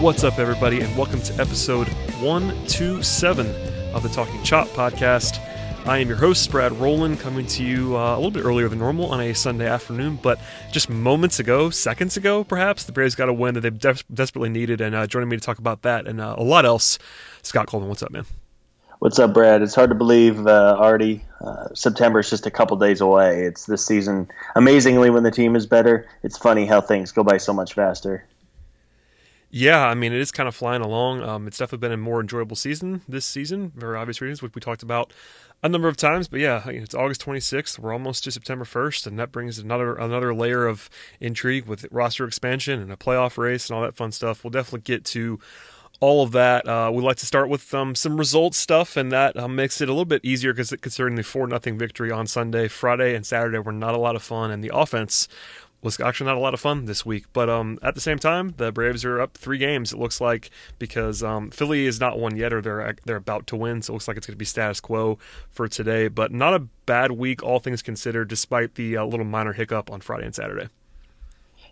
What's up, everybody, and welcome to episode 127 of the Talking Chop podcast. I am your host, Brad Rowland, coming to you uh, a little bit earlier than normal on a Sunday afternoon, but just moments ago, seconds ago, perhaps, the Braves got a win that they des- desperately needed. And uh, joining me to talk about that and uh, a lot else, Scott Coleman. What's up, man? What's up, Brad? It's hard to believe uh, already. Uh, September is just a couple days away. It's this season. Amazingly, when the team is better, it's funny how things go by so much faster. Yeah, I mean, it is kind of flying along. Um, it's definitely been a more enjoyable season this season, for obvious reasons, which we talked about a number of times. But yeah, it's August 26th. We're almost to September 1st, and that brings another another layer of intrigue with roster expansion and a playoff race and all that fun stuff. We'll definitely get to all of that. Uh, we like to start with um, some results stuff, and that uh, makes it a little bit easier because considering the four nothing victory on Sunday, Friday, and Saturday were not a lot of fun, and the offense was actually not a lot of fun this week. But um, at the same time, the Braves are up three games. It looks like because um, Philly is not won yet, or they're they're about to win. So it looks like it's going to be status quo for today. But not a bad week, all things considered, despite the uh, little minor hiccup on Friday and Saturday.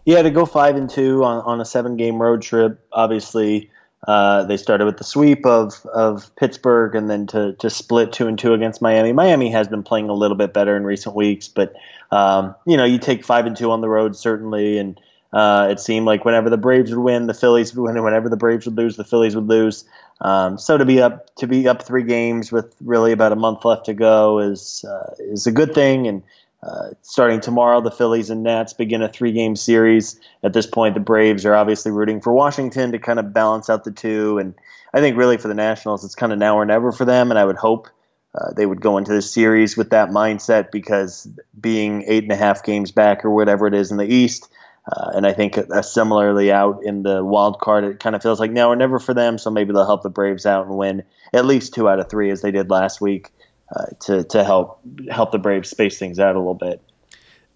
Yeah, to go five and two on, on a seven game road trip, obviously. Uh, they started with the sweep of, of Pittsburgh and then to, to split two and two against Miami. Miami has been playing a little bit better in recent weeks, but um, you know, you take five and two on the road certainly, and uh, it seemed like whenever the Braves would win, the Phillies would win. And whenever the Braves would lose, the Phillies would lose. Um, so to be up to be up three games with really about a month left to go is uh, is a good thing. And uh, starting tomorrow, the Phillies and Nats begin a three game series. At this point, the Braves are obviously rooting for Washington to kind of balance out the two. And I think really for the Nationals, it's kind of now or never for them. And I would hope uh, they would go into this series with that mindset because being eight and a half games back or whatever it is in the East, uh, and I think similarly out in the wild card, it kind of feels like now or never for them. So maybe they'll help the Braves out and win at least two out of three as they did last week uh, to to help help the Braves space things out a little bit.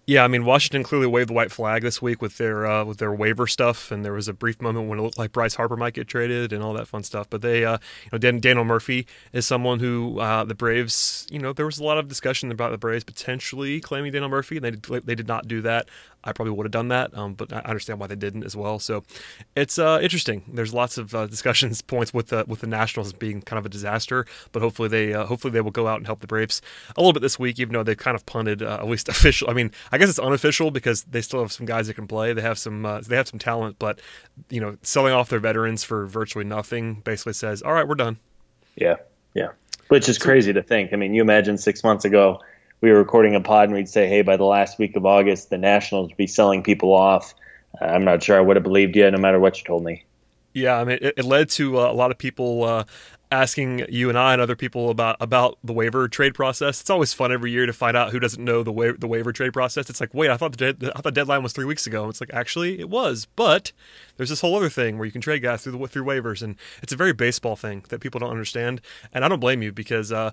Yeah, I mean Washington clearly waved the white flag this week with their uh, with their waiver stuff, and there was a brief moment when it looked like Bryce Harper might get traded and all that fun stuff. But they, uh, you know, Dan- Daniel Murphy is someone who uh, the Braves, you know, there was a lot of discussion about the Braves potentially claiming Daniel Murphy. And they did, they did not do that. I probably would have done that, um, but I understand why they didn't as well. So it's uh, interesting. There's lots of uh, discussions points with the with the Nationals being kind of a disaster, but hopefully they uh, hopefully they will go out and help the Braves a little bit this week, even though they've kind of punted uh, at least official. I mean, I guess it's unofficial because they still have some guys that can play. They have some uh, they have some talent, but you know, selling off their veterans for virtually nothing basically says, all right, we're done. Yeah, yeah, which is so, crazy to think. I mean, you imagine six months ago we were recording a pod and we'd say, hey, by the last week of August, the Nationals would be selling people off. Uh, I'm not sure I would have believed you no matter what you told me. Yeah, I mean, it, it led to uh, a lot of people uh, asking you and I and other people about about the waiver trade process. It's always fun every year to find out who doesn't know the wa- the waiver trade process. It's like, wait, I thought the de- I thought deadline was three weeks ago. It's like actually it was, but there's this whole other thing where you can trade guys through the through waivers, and it's a very baseball thing that people don't understand. And I don't blame you because uh,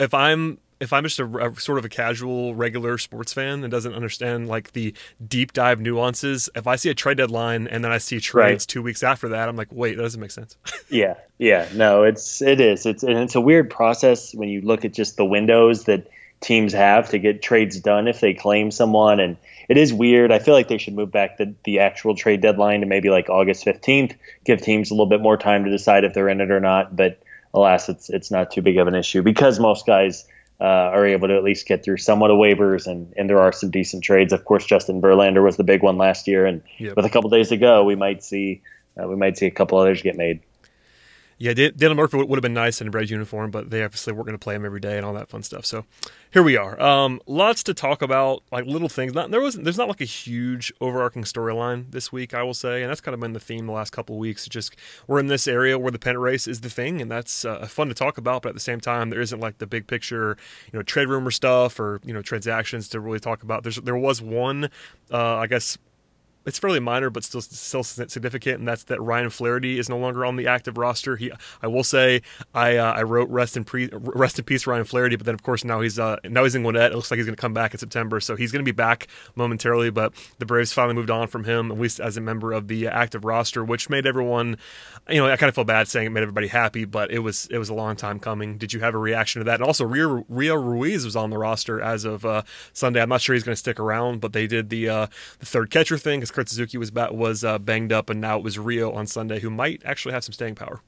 if I'm if I'm just a, a, sort of a casual, regular sports fan and doesn't understand like the deep dive nuances, if I see a trade deadline and then I see trades right. two weeks after that, I'm like, wait, that doesn't make sense. yeah, yeah, no, it's it is. It's and it's a weird process when you look at just the windows that teams have to get trades done if they claim someone, and it is weird. I feel like they should move back the the actual trade deadline to maybe like August 15th, give teams a little bit more time to decide if they're in it or not. But alas, it's it's not too big of an issue because most guys uh, are able to at least get through somewhat of waivers, and, and there are some decent trades. Of course, Justin Verlander was the big one last year, and yep. with a couple days to go, we might see uh, we might see a couple others get made. Yeah, Daniel Murphy would, have been nice in a Braves uniform, but they obviously weren't going to play him every day and all that fun stuff. So here we are. Um, lots to talk about, like little things. Not there was there's not like a huge overarching storyline this week, I will say, and that's kind of been the theme the last couple of weeks. Just we're in this area where the pennant race is the thing, and that's uh, fun to talk about. But at the same time, there isn't like the big picture, you know, trade rumor stuff or you know transactions to really talk about. There's there was one, uh, I guess it's fairly minor, but still still significant, and that's that Ryan Flaherty is no longer on the active roster. He, I will say, I uh, I wrote rest in pre, rest in peace Ryan Flaherty, but then of course now he's uh, now he's in Gwinnett. It looks like he's going to come back in September, so he's going to be back momentarily. But the Braves finally moved on from him, at least as a member of the active roster, which made everyone, you know, I kind of feel bad saying it made everybody happy, but it was it was a long time coming. Did you have a reaction to that? And also, Rio, Rio Ruiz was on the roster as of uh, Sunday. I'm not sure he's going to stick around, but they did the uh, the third catcher thing Kurt Suzuki was was uh, banged up, and now it was Rio on Sunday, who might actually have some staying power.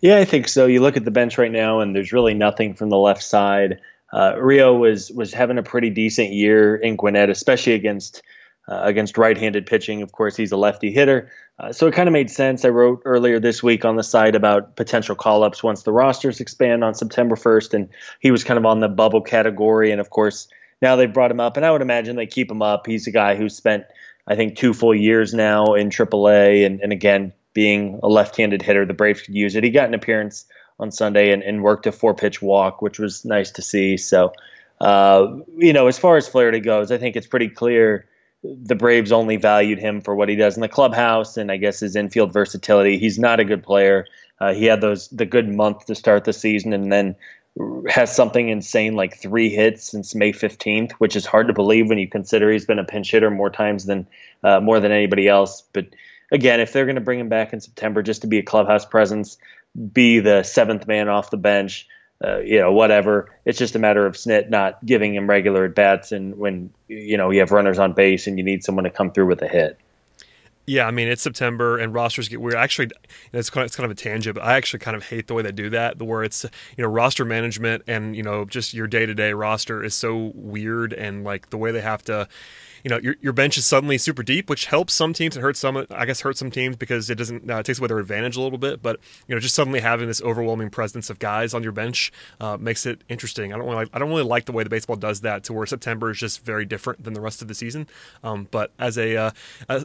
Yeah, I think so. You look at the bench right now, and there's really nothing from the left side. Uh, Rio was was having a pretty decent year in Gwinnett, especially against uh, against right-handed pitching. Of course, he's a lefty hitter, uh, so it kind of made sense. I wrote earlier this week on the site about potential call-ups once the rosters expand on September 1st, and he was kind of on the bubble category. And of course, now they brought him up, and I would imagine they keep him up. He's a guy who spent I think two full years now in AAA, and, and again being a left-handed hitter, the Braves could use it. He got an appearance on Sunday and, and worked a four-pitch walk, which was nice to see. So, uh, you know, as far as Flaherty goes, I think it's pretty clear the Braves only valued him for what he does in the clubhouse and I guess his infield versatility. He's not a good player. Uh, he had those the good month to start the season, and then has something insane like three hits since May 15th, which is hard to believe when you consider he's been a pinch hitter more times than uh, more than anybody else. But again, if they're going to bring him back in September just to be a clubhouse presence, be the seventh man off the bench, uh, you know, whatever. It's just a matter of Snit not giving him regular at bats, and when you know you have runners on base and you need someone to come through with a hit. Yeah, I mean it's September and rosters get weird. Actually, it's kind of, it's kind of a tangent, but I actually kind of hate the way they do that. The where it's you know roster management and you know just your day to day roster is so weird, and like the way they have to you know your, your bench is suddenly super deep, which helps some teams and hurts some. I guess hurts some teams because it doesn't uh, it takes away their advantage a little bit. But you know, just suddenly having this overwhelming presence of guys on your bench uh, makes it interesting. I don't really I don't really like the way the baseball does that to where September is just very different than the rest of the season. Um, but as a uh,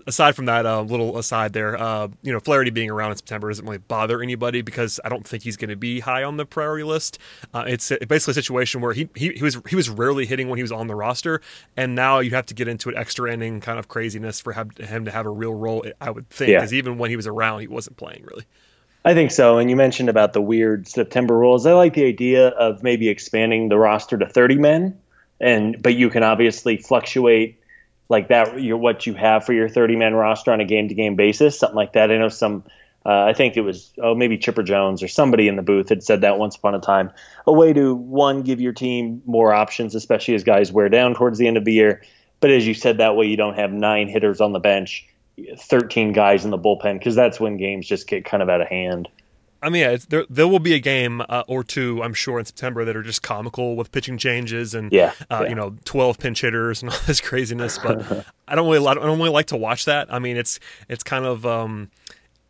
aside from that uh, little aside there, uh, you know, Flaherty being around in September doesn't really bother anybody because I don't think he's going to be high on the priority list. Uh, it's basically a situation where he, he he was he was rarely hitting when he was on the roster, and now you have to get into extra inning kind of craziness for him to have a real role. I would think because yeah. even when he was around, he wasn't playing really. I think so. And you mentioned about the weird September rules. I like the idea of maybe expanding the roster to 30 men, and but you can obviously fluctuate like that. Your what you have for your 30 man roster on a game to game basis, something like that. I know some. Uh, I think it was oh maybe Chipper Jones or somebody in the booth had said that once upon a time. A way to one give your team more options, especially as guys wear down towards the end of the year, but as you said, that way you don't have nine hitters on the bench, 13 guys in the bullpen, because that's when games just get kind of out of hand. I mean, yeah, there there will be a game uh, or two, I'm sure, in September that are just comical with pitching changes and yeah, uh, yeah. you know, 12 pinch hitters and all this craziness. But I don't really I don't really like to watch that. I mean, it's it's kind of um,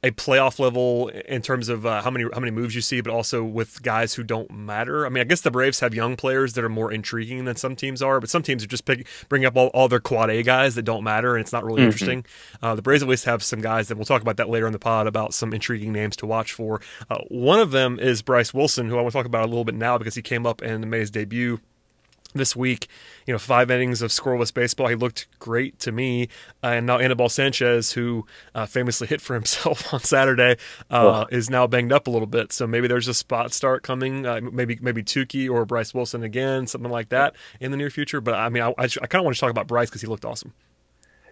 a playoff level in terms of uh, how many how many moves you see, but also with guys who don't matter. I mean, I guess the Braves have young players that are more intriguing than some teams are, but some teams are just pick, bring up all, all their quad A guys that don't matter, and it's not really mm-hmm. interesting. Uh, the Braves at least have some guys that we'll talk about that later in the pod about some intriguing names to watch for. Uh, one of them is Bryce Wilson, who I want to talk about a little bit now because he came up in the May's debut this week. You know, five innings of scoreless baseball. He looked great to me. Uh, and now Anibal Sanchez, who uh, famously hit for himself on Saturday, uh, is now banged up a little bit. So maybe there's a spot start coming. Uh, maybe maybe Touki or Bryce Wilson again, something like that in the near future. But I mean, I, I, I kind of want to talk about Bryce because he looked awesome.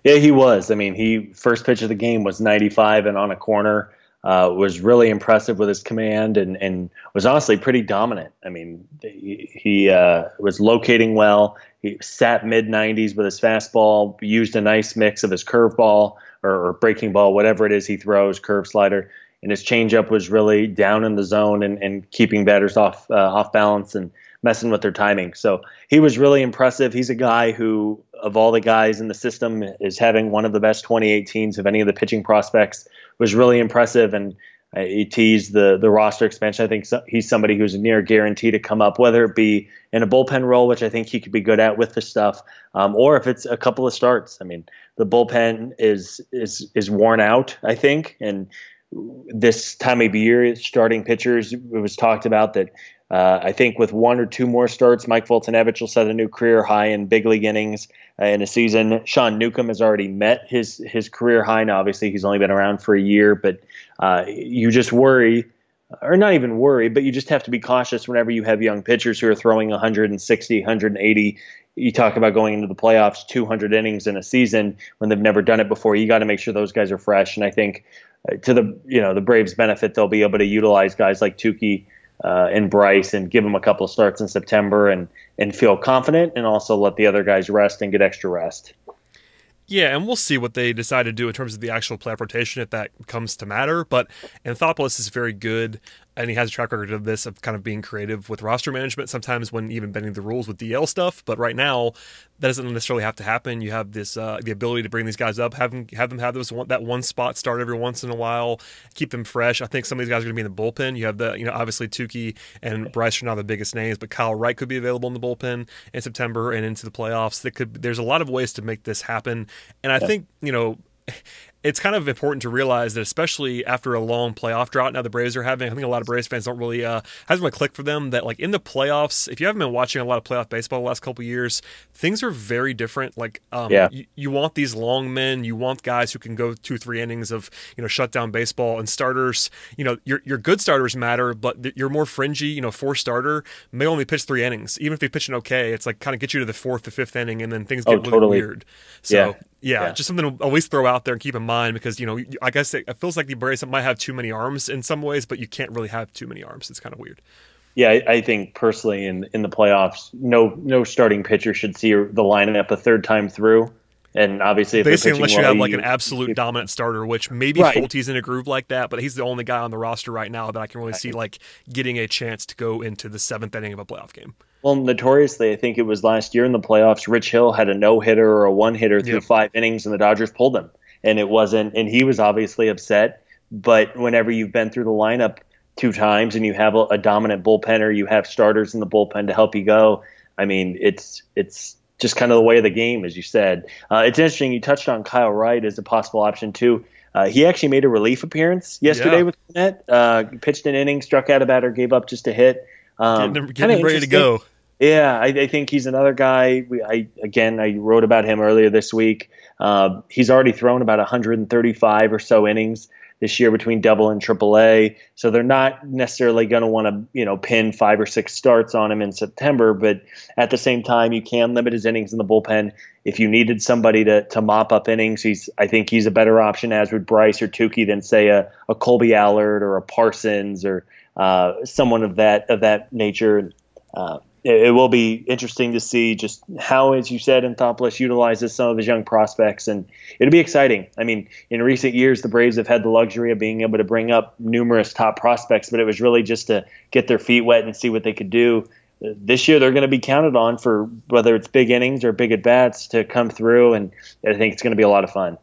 Yeah, he was. I mean, he first pitch of the game was 95 and on a corner uh, was really impressive with his command and, and was honestly pretty dominant. I mean, he, he uh, was locating well. He sat mid 90s with his fastball, used a nice mix of his curveball or, or breaking ball, whatever it is he throws, curve slider. And his changeup was really down in the zone and, and keeping batters off uh, off balance and messing with their timing. So he was really impressive. He's a guy who, of all the guys in the system, is having one of the best 2018s of any of the pitching prospects was really impressive. And Uh, he teased the the roster expansion. I think so, he's somebody who's near guarantee to come up, whether it be in a bullpen role, which I think he could be good at with the stuff, um, or if it's a couple of starts. I mean, the bullpen is is is worn out, I think, and this time of year, starting pitchers, it was talked about that. Uh, I think with one or two more starts, Mike Foltynewicz will set a new career high in big league innings uh, in a season. Sean Newcomb has already met his his career high. Now, obviously, he's only been around for a year, but uh, you just worry, or not even worry, but you just have to be cautious whenever you have young pitchers who are throwing 160, 180. You talk about going into the playoffs, 200 innings in a season when they've never done it before. You got to make sure those guys are fresh. And I think uh, to the you know the Braves' benefit, they'll be able to utilize guys like Touki uh, and Bryce and give them a couple of starts in September and and feel confident, and also let the other guys rest and get extra rest. Yeah, and we'll see what they decide to do in terms of the actual playoff rotation if that comes to matter. But Anthopoulos is very good and he has a track record of this of kind of being creative with roster management sometimes when even bending the rules with DL stuff. But right now, that doesn't necessarily have to happen. You have this uh, the ability to bring these guys up, have them have them have those one, that one spot start every once in a while, keep them fresh. I think some of these guys are going to be in the bullpen. You have the you know obviously Touki and Bryce are not the biggest names, but Kyle Wright could be available in the bullpen in September and into the playoffs. That could there's a lot of ways to make this happen, and I yeah. think you know it's kind of important to realize that, especially after a long playoff drought now the Braves are having, I think a lot of Braves fans don't really uh, hasn't really clicked for them that like in the playoffs, if you haven't been watching a lot of playoff baseball the last couple years, things are very different. Like, um, yeah. you, you want these long men, you want guys who can go two, three innings of you know shut down baseball and starters. You know, your your good starters matter, but you're more fringy. You know, four starter may only pitch three innings, even if they pitch an okay. It's like kind of get you to the fourth, the fifth inning, and then things oh, get oh, really totally. weird. So yeah. Yeah, yeah, just something to always throw out there and keep in mind because you know I guess it, feels like the Braves might have too many arms in some ways, but you can't really have too many arms. It's kind of weird. Yeah, I, I think personally in in the playoffs, no no starting pitcher should see the lineup a third time through. And obviously, basically, unless you have like an absolute dominant starter, which maybe right. Folty's in a groove like that, but he's the only guy on the roster right now that I can really see like getting a chance to go into the seventh inning of a playoff game. Well, notoriously, I think it was last year in the playoffs. Rich Hill had a no hitter or a one hitter through yep. five innings, and the Dodgers pulled him. And it wasn't, and he was obviously upset. But whenever you've been through the lineup two times and you have a, a dominant bullpen or you have starters in the bullpen to help you go, I mean, it's it's just kind of the way of the game, as you said. Uh, it's interesting. You touched on Kyle Wright as a possible option too. Uh, he actually made a relief appearance yesterday yeah. with Gwinnett. Uh, pitched an inning, struck out a batter, gave up just a hit. Um, getting, getting ready to go. Yeah, I, I, think he's another guy. We, I again, I wrote about him earlier this week. Uh, he's already thrown about 135 or so innings this year between double and triple A. So they're not necessarily going to want to, you know, pin five or six starts on him in September. But at the same time, you can limit his innings in the bullpen. If you needed somebody to, to mop up innings, he's I think he's a better option as would Bryce or Touki than say a, a Kolby Allard or a Parsons or uh, someone of that of that nature. Uh, it, will be interesting to see just how, as you said, Anthopoulos utilizes some of his young prospects, and it'll be exciting. I mean, in recent years, the Braves have had the luxury of being able to bring up numerous top prospects, but it was really just to get their feet wet and see what they could do. This year, they're going to be counted on for whether it's big innings or big at bats to come through, and I think it's going to be a lot of fun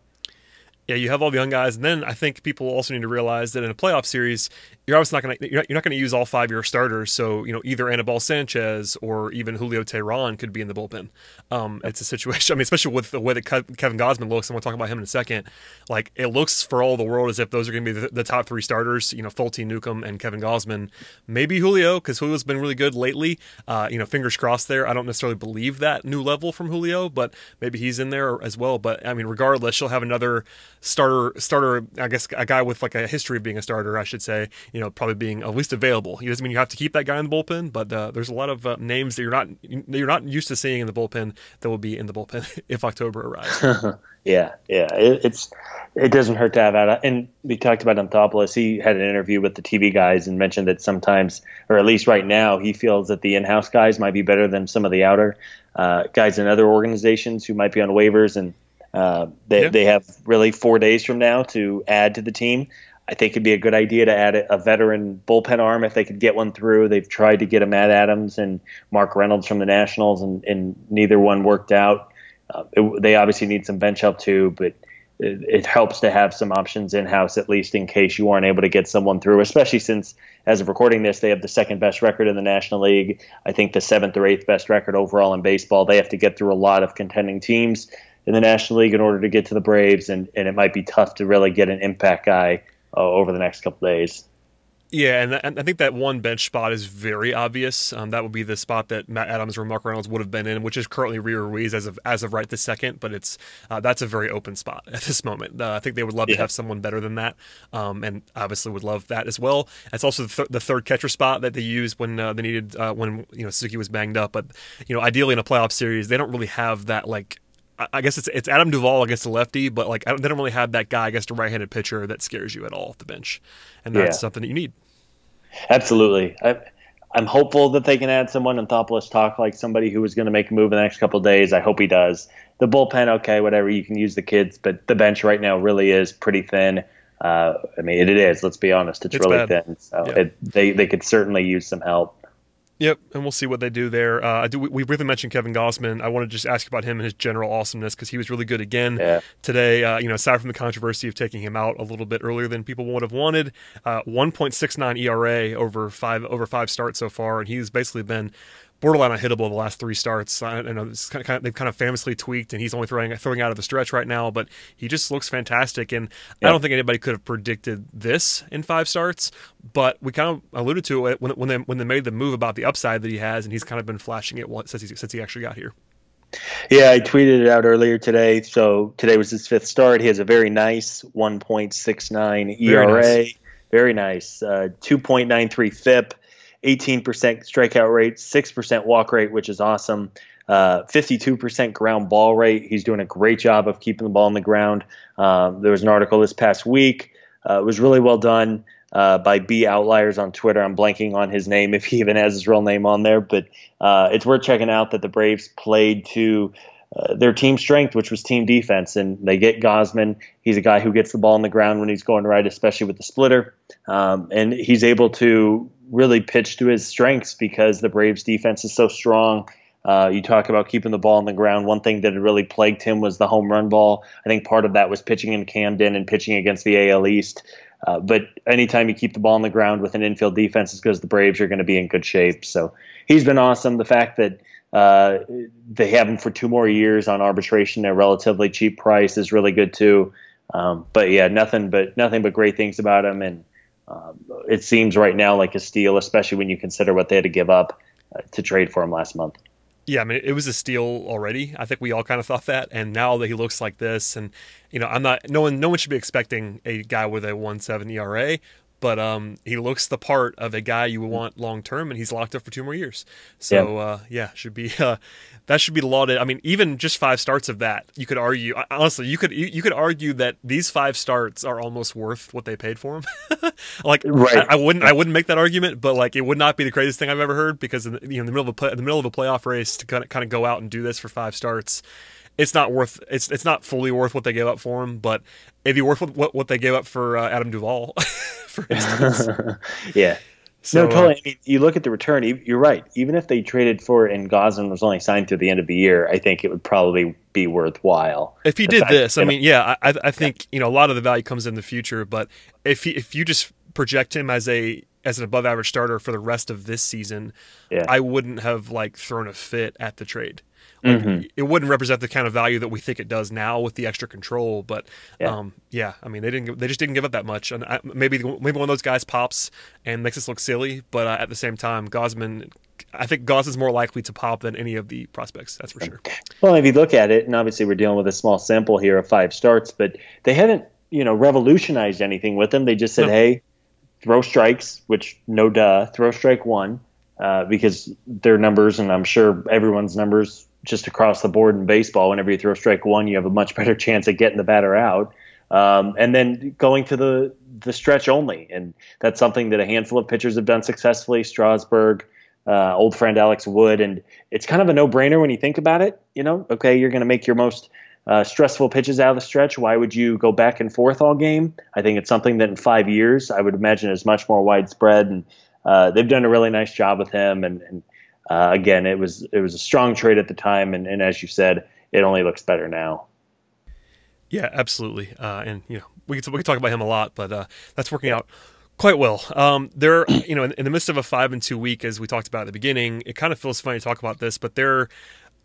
yeah, you have all the young guys, and then I think people also need to realize that in a playoff series, you're obviously not going to you're not, not going to use all five year starters. So you know either Anibal Sanchez or even Julio Teheran could be in the bullpen. Um, it's a situation. I mean, especially with the way that Kevin Gausman looks, and we'll talk about him in a second. Like it looks for all the world as if those are going to be the, the, top three starters. You know, Folty, Newcomb, and Kevin Gausman. Maybe Julio because Julio's been really good lately. Uh, you know, fingers crossed there. I don't necessarily believe that new level from Julio, but maybe he's in there as well. But I mean, regardless, you'll have another starter. Starter, I guess, a guy with like a history of being a starter, I should say. You know, probably being at least available. He doesn't mean you have to keep that guy in the bullpen, but uh, there's a lot of uh, names that you're not you're not used to seeing in the bullpen that will be in the bullpen if October arrives. yeah, yeah, it, it's it doesn't hurt to have out. And we talked about Anthopoulos. He had an interview with the TV guys and mentioned that sometimes, or at least right now, he feels that the in-house guys might be better than some of the outer uh, guys in other organizations who might be on waivers and. Uh, they, yeah. they have really four days from now to add to the team. I think it'd be a good idea to add a veteran bullpen arm if they could get one through. They've tried to get a Matt Adams and Mark Reynolds from the Nationals, and, and neither one worked out. Uh, it, they obviously need some bench help too, but it, it helps to have some options in house at least in case you aren't able to get someone through. Especially since, as of recording this, they have the second best record in the National League. I think the seventh or eighth best record overall in baseball. They have to get through a lot of contending teams in the National League in order to get to the Braves, and, and it might be tough to really get an impact guy uh, over the next couple days. Yeah, and, and I think that one bench spot is very obvious. Um, that would be the spot that Matt Adams or Mark Reynolds would have been in, which is currently Rio Ruiz as of as of right this second. But it's uh, that's a very open spot at this moment. Uh, I think they would love yeah. to have someone better than that, um, and obviously would love that as well. It's also the, th- the third catcher spot that they used when uh, they needed uh, when you know Suzuki was banged up. But you know, ideally in a playoff series, they don't really have that like I guess it's it's Adam Duvall against the lefty, but like they don't really have that guy against a right-handed pitcher that scares you at all off the bench, and that's yeah. something that you need. Absolutely, I, am hopeful that they can add someone. Anthopoulos talk like somebody who is going to make a move in the next couple days. I hope he does. The bullpen, okay, whatever. You can use the kids, but the bench right now really is pretty thin. Uh, I mean, it, it is. Let's be honest; it's, it's really bad. thin. So yeah. it, they they could certainly use some help. Yep, and we'll see what they do there. Uh, I do. We, we briefly mentioned Kevin Gausman. I want to just ask about him and his general awesomeness because he was really good again yeah. today. Uh, you know, aside from the controversy of taking him out a little bit earlier than people would have wanted, uh, 1.69 ERA over five over five starts so far, and he's basically been borderline unhittable the last three starts. I, I know kind of, they've kind of famously tweaked, and he's only throwing throwing out of the stretch right now, but he just looks fantastic. And I don't think anybody could have predicted this in five starts, but we kind of alluded to it when when they when they made the move about the upside that he has, and he's kind of been flashing it since he since he actually got here. Yeah, I tweeted it out earlier today. So today was his fifth start. He has a very nice 1.69 ERA. Very nice. Very nice. Uh, 2.93 FIP. 18% strikeout rate, 6% walk rate, which is awesome. Uh, 52% ground ball rate. He's doing a great job of keeping the ball on the ground. Um, there was an article this past week. Uh, it was really well done uh, by B Outliers on Twitter. I'm blanking on his name if he even has his real name on there, but uh, it's worth checking out that the Braves played to uh, their team strength, which was team defense. And they get Gausman. He's a guy who gets the ball on the ground when he's going right, especially with the splitter. Um, and he's able to really pitch to his strengths because the Braves defense is so strong. Uh, you talk about keeping the ball on the ground. One thing that had really plagued him was the home run ball. I think part of that was pitching in Camden and pitching against the AL East. Uh, but anytime you keep the ball on the ground with an infield defense, it's because the Braves are going to be in good shape. So he's been awesome. The fact that uh, they have him for two more years on arbitration at a relatively cheap price is really good too. Um, but yeah, nothing but nothing but great things about him, and um, it seems right now like a steal, especially when you consider what they had to give up uh, to trade for him last month. Yeah, I mean, it was a steal already. I think we all kind of thought that, and now that he looks like this, and you know, I'm not. No one, no one should be expecting a guy with a one seven ERA, but um, he looks the part of a guy you would want long term, and he's locked up for two more years. So yeah, uh, yeah should be uh, that should be lauded. I mean, even just five starts of that, you could argue. Honestly, you could you, you could argue that these five starts are almost worth what they paid for him. like, right. I, I, wouldn't I wouldn't make that argument, but like, it would not be the craziest thing I've ever heard because in the, you know, in the middle of a play, in the middle of a playoff race to kind of kind of go out and do this for five starts it's not worth it's it's not fully worth what they gave up for him, but it'd be worth what what they gave up for uh, Adam Duvall, for instance. yeah. So, no, totally. Uh, I mean, you look at the return. You're right. Even if they traded for it and Gausman was only signed through the end of the year, I think it would probably be worthwhile. If he did this, I mean, yeah, I, I think yeah. you know a lot of the value comes in the future. But if he, if you just project him as a as an above average starter for the rest of this season, yeah. I wouldn't have like thrown a fit at the trade. Like, mm-hmm. It wouldn't represent the kind of value that we think it does now with the extra control, but yeah, um, yeah I mean they didn't they just didn't give up that much, and I, maybe maybe one of those guys pops and makes us look silly, but uh, at the same time, Gausman I think Gauss is more likely to pop than any of the prospects. That's for sure. Well, if you look at it, and obviously we're dealing with a small sample here of five starts, but they haven't, you know, revolutionized anything with them. They just said, no. "Hey, throw strikes," which no duh, throw strike one, uh, because their numbers, and I'm sure everyone's numbers just across the board in baseball, whenever you throw strike one, you have a much better chance at getting the batter out. Um, and then going to the the stretch only, and that's something that a handful of pitchers have done successfully. Strasburg, uh, old friend Alex Wood, and it's kind of a no brainer when you think about it. You know, okay, you're going to make your most uh, stressful pitches out of the stretch. Why would you go back and forth all game? I think it's something that in five years I would imagine is much more widespread, and uh, they've done a really nice job with him. And, and uh, again, it was it was a strong trade at the time, and, and as you said, it only looks better now. Yeah, absolutely. Uh, and you know, we can we can talk about him a lot, but uh, that's working out quite well. Um, they're you know in, in, the midst of a five and two week, as we talked about at the beginning. It kind of feels funny to talk about this, but they're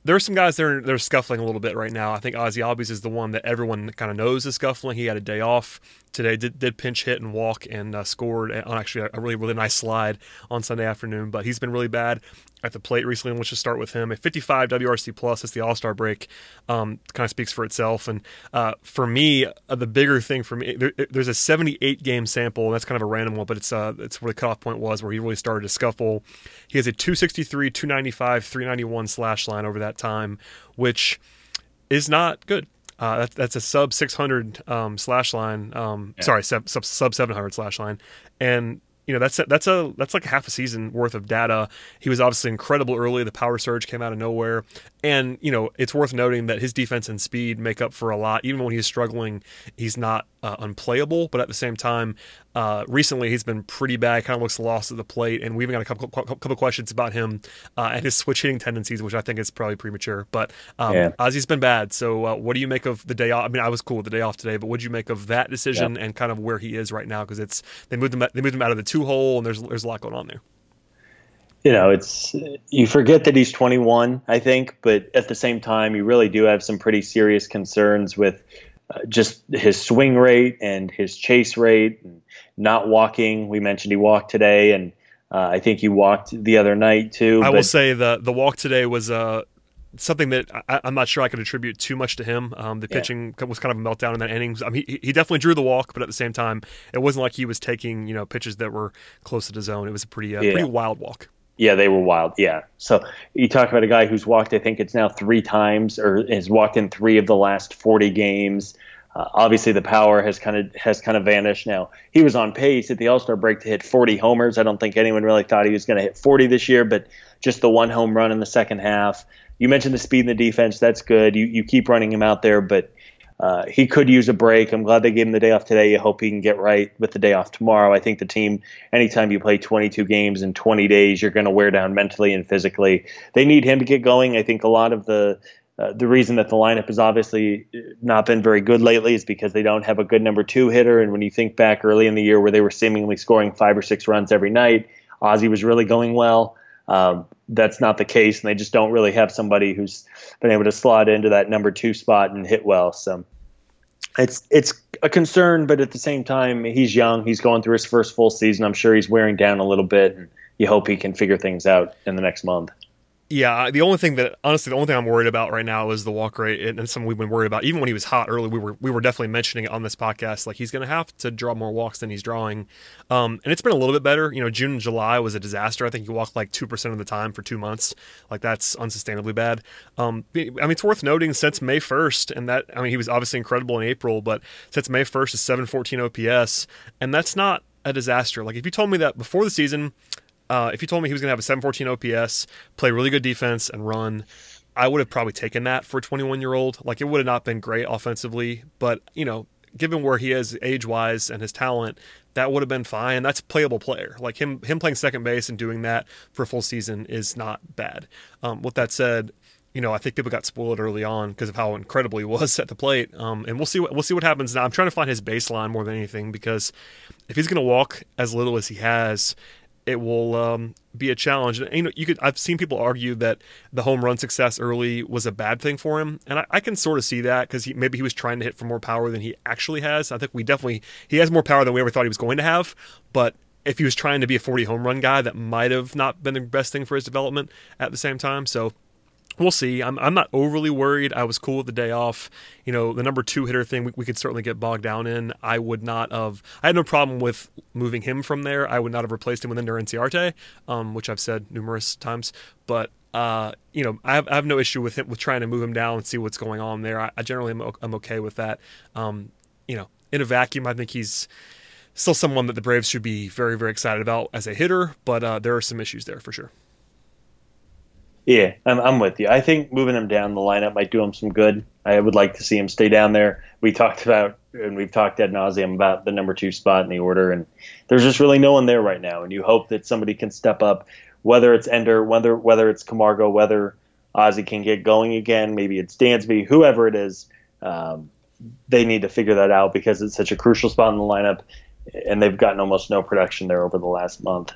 there are some guys that are they're scuffling a little bit right now. I think Ozzy Albies is the one that everyone kind of knows is scuffling. He had a day off today, did, did pinch hit and walk and uh, scored on actually a really really nice slide on Sunday afternoon. But he's been really bad at the plate recently. And let's just start with him. A 55 WRC plus as the All Star break um, kind of speaks for itself. And uh, for me, uh, the bigger thing for me, there, there's a 78 game sample, and that's kind of a random one, but it's uh, it's where the cutoff point was where he really started to scuffle. He has a 263, 295, 391 slash line over that time, which is not good. Uh, that, that's a sub 600 um, slash line. Um, yeah. Sorry, sub, sub, sub 700 slash line. And you know that's a, that's a that's like half a season worth of data. He was obviously incredible early. The power surge came out of nowhere, and you know it's worth noting that his defense and speed make up for a lot. Even when he's struggling, he's not uh, unplayable. But at the same time, uh, recently he's been pretty bad. Kind of looks lost at the plate, and we even got a couple couple questions about him uh, and his switch hitting tendencies, which I think is probably premature. But um, yeah. Ozzy's been bad. So uh, what do you make of the day off? I mean, I was cool with the day off today, but what do you make of that decision yeah. and kind of where he is right now? Because it's they moved him they moved him out of the two hole, and there's there's a lot going on there you know, it's you forget that he's 21, I think, but at the same time, you really do have some pretty serious concerns with uh, just his swing rate and his chase rate, and not walking. We mentioned he walked today, and uh, I think he walked the other night too. I will say the the walk today was uh, something that I, am not sure I could attribute too much to him. Um, the pitching yeah. was kind of a meltdown in that innings. I mean, he, he definitely drew the walk, but at the same time, it wasn't like he was taking you know pitches that were close to the zone. It was a pretty uh, yeah. pretty wild walk. Yeah, they were wild. Yeah. So you talk about a guy who's walked, I think it's now three times, or has walked in three of the last 40 games. Uh, obviously, the power has kind of has kind of vanished. Now he was on pace at the All Star break to hit 40 homers. I don't think anyone really thought he was going to hit 40 this year, but just the one home run in the second half. You mentioned the speed in the defense. That's good. You you keep running him out there, but uh, he could use a break. I'm glad they gave him the day off today. You hope he can get right with the day off tomorrow. I think the team, anytime you play 22 games in 20 days, you're going to wear down mentally and physically. They need him to get going. I think a lot of the uh, the reason that the lineup has obviously not been very good lately is because they don't have a good number two hitter. And when you think back early in the year where they were seemingly scoring five or six runs every night, Ozzy was really going well. Um, that's not the case, and they just don't really have somebody who's been able to slot into that number two spot and hit well. So it's it's a concern, but at the same time, he's young. He's going through his first full season. I'm sure he's wearing down a little bit, and you hope he can figure things out in the next month. Yeah, the only thing that honestly, the only thing I'm worried about right now is the walk rate, and something we've been worried about. Even when he was hot early, we were we were definitely mentioning it on this podcast. Like he's going to have to draw more walks than he's drawing, um, and it's been a little bit better. You know, June and July was a disaster. I think he walked like two percent of the time for two months. Like that's unsustainably bad. Um, I mean, it's worth noting since May 1st, and that I mean he was obviously incredible in April, but since May 1st is 714 OPS, and that's not a disaster. Like if you told me that before the season uh, if you told me he was going to have a 714 OPS, play really good defense, and run, I would have probably taken that for a 21 year old. Like it would have not been great offensively, but you know, given where he is age wise and his talent, that would have been fine. That's a playable player. Like him, him playing second base and doing that for a full season is not bad. Um, with that said, you know, I think people got spoiled early on because of how incredible he was at the plate. Um, and we'll see what we'll see what happens now. I'm trying to find his baseline more than anything because if he's going to walk as little as he has, it will um, be a challenge. And you know, you could I've seen people argue that the home run success early was a bad thing for him, and I, I can sort of see that because maybe he was trying to hit for more power than he actually has. I think we definitely he has more power than we ever thought he was going to have, but. If he was trying to be a 40 home run guy, that might have not been the best thing for his development at the same time. So we'll see. I'm, I'm not overly worried. I was cool with the day off. You know, the number two hitter thing we, we could certainly get bogged down in. I would not have. I had no problem with moving him from there. I would not have replaced him with Ender Inciarte, um, which I've said numerous times. But uh, you know, I have, I have no issue with him with trying to move him down and see what's going on there. I, I generally am I'm okay with that. Um, you know, in a vacuum, I think he's still someone that the Braves should be very very excited about as a hitter. But uh, there are some issues there for sure. Yeah, I'm, I'm with you. I think moving him down the lineup might do him some good. I would like to see him stay down there. We talked about, and we've talked ad nauseum about the number two spot in the order, and there's just really no one there right now. And you hope that somebody can step up, whether it's Ender, whether whether it's Camargo, whether Ozzy can get going again. Maybe it's Dansby, whoever it is. Um, they need to figure that out because it's such a crucial spot in the lineup, and they've gotten almost no production there over the last month.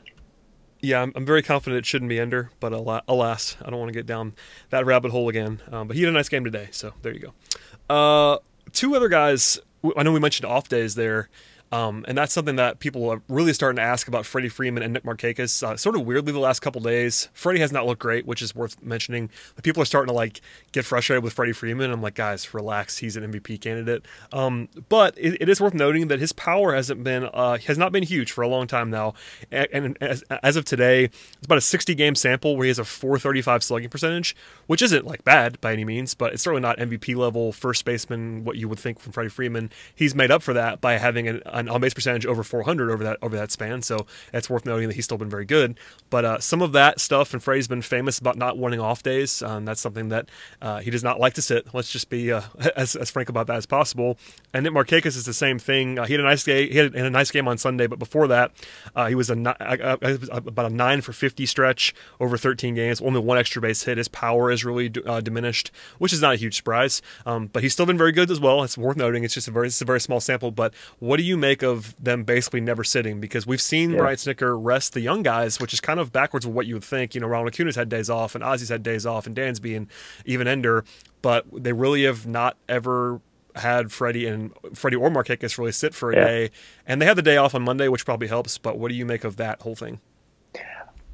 Yeah, I'm, I'm very confident it shouldn't be Ender, but alas, I don't want to get down that rabbit hole again. Um, but he had a nice game today, so there you go. Uh, two other guys. I know we mentioned off days there. Um, and that's something that people are really starting to ask about Freddie Freeman and Nick Markakis. Uh, sort of weirdly, the last couple days, Freddie has not looked great, which is worth mentioning. People are starting to like get frustrated with Freddie Freeman. I'm like, guys, relax. He's an MVP candidate. Um, but it, it is worth noting that his power hasn't been uh, has not been huge for a long time now. And, and as, as, of today, it's about a 60 game sample where he has a 435 slugging percentage, which isn't like bad by any means, but it's certainly not MVP level first baseman what you would think from Freddie Freeman. He's made up for that by having an, an on base percentage over 400 over that over that span. So it's worth noting that he's still been very good. But uh, some of that stuff, and Frey's been famous about not wanting off days. Um, that's something that uh, he does not like to sit. Let's just be uh, as, as, frank about that as possible. And Nick Markakis is the same thing. Uh, he had a nice game. He had a nice game on Sunday, but before that, uh, he was a about a nine for 50 stretch over 13 games. Only one extra base hit. His power is really uh, diminished, which is not a huge surprise. Um, but he's still been very good as well. It's worth noting. It's just a very it's a very small sample. But what do you make of them basically never sitting because we've seen yeah. Brian Snitker rest the young guys, which is kind of backwards of what you would think. You know, Ronald Acuna's had days off and Ozzy's had days off and Dansby and even Ender, but they really have not ever had Freddie and Freddie or Markakis really sit for a yeah. day, and they had the day off on Monday, which probably helps. But what do you make of that whole thing?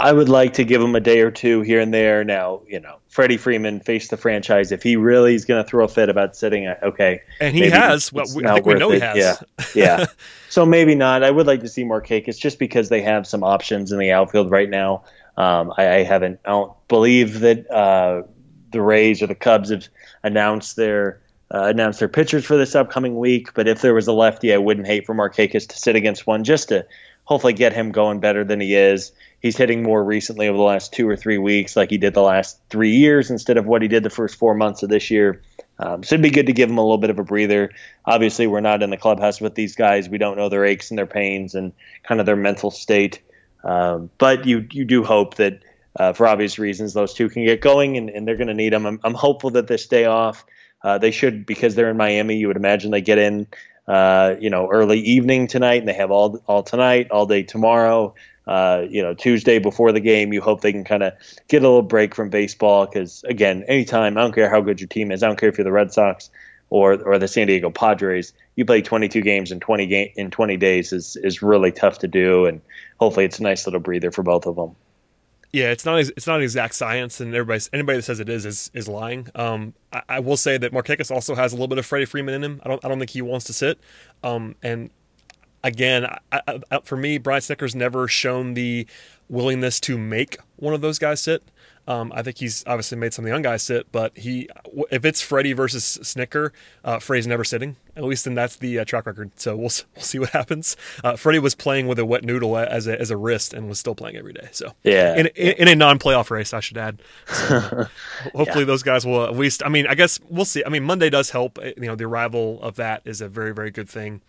I would like to give him a day or two here and there. Now, you know, Freddie Freeman faced the franchise. If he really is going to throw a fit about sitting, okay, and he has. Well, I think we know it. he has. Yeah, yeah. so maybe not. I would like to see more cake. It's just because they have some options in the outfield right now. Um, I, I, haven't. I don't believe that uh, the Rays or the Cubs have announced their uh, announced their pitchers for this upcoming week. But if there was a lefty, I wouldn't hate for Markakis to sit against one just to hopefully get him going better than he is he's hitting more recently over the last two or three weeks, like he did the last three years, instead of what he did the first four months of this year. Um, so it'd be good to give him a little bit of a breather. Obviously, we're not in the clubhouse with these guys. We don't know their aches and their pains and kind of their mental state. Um, but you you do hope that uh, for obvious reasons those two can get going and, and they're going to need them. I'm, I'm hopeful that this day off uh, they should because they're in Miami. You would imagine they get in uh, you know early evening tonight and they have all all tonight, all day tomorrow uh, you know, Tuesday before the game, you hope they can kind of get a little break from baseball because, again, anytime, I don't care how good your team is, I don't care if you're the Red Sox or or the San Diego Padres, you play 22 games in 20 game in 20 days is is really tough to do, and hopefully it's a nice little breather for both of them. Yeah, it's not it's not exact science, and everybody anybody that says it is is is lying. Um, I, I, will say that Marquez also has a little bit of Freddie Freeman in him. I don't I don't think he wants to sit. Um, and again, I, I, for me, Brian Snitker's never shown the willingness to make one of those guys sit. Um, I think he's obviously made some of the young guys sit, but he, if it's Freddie versus Snicker, uh, Freddie's never sitting. At least, then that's the uh, track record. So we'll we'll see what happens. Uh, Freddie was playing with a wet noodle as a as a wrist and was still playing every day. So yeah, in, in, in a non playoff race, I should add. So, hopefully, yeah. those guys will at least. I mean, I guess we'll see. I mean, Monday does help. You know, the arrival of that is a very very good thing.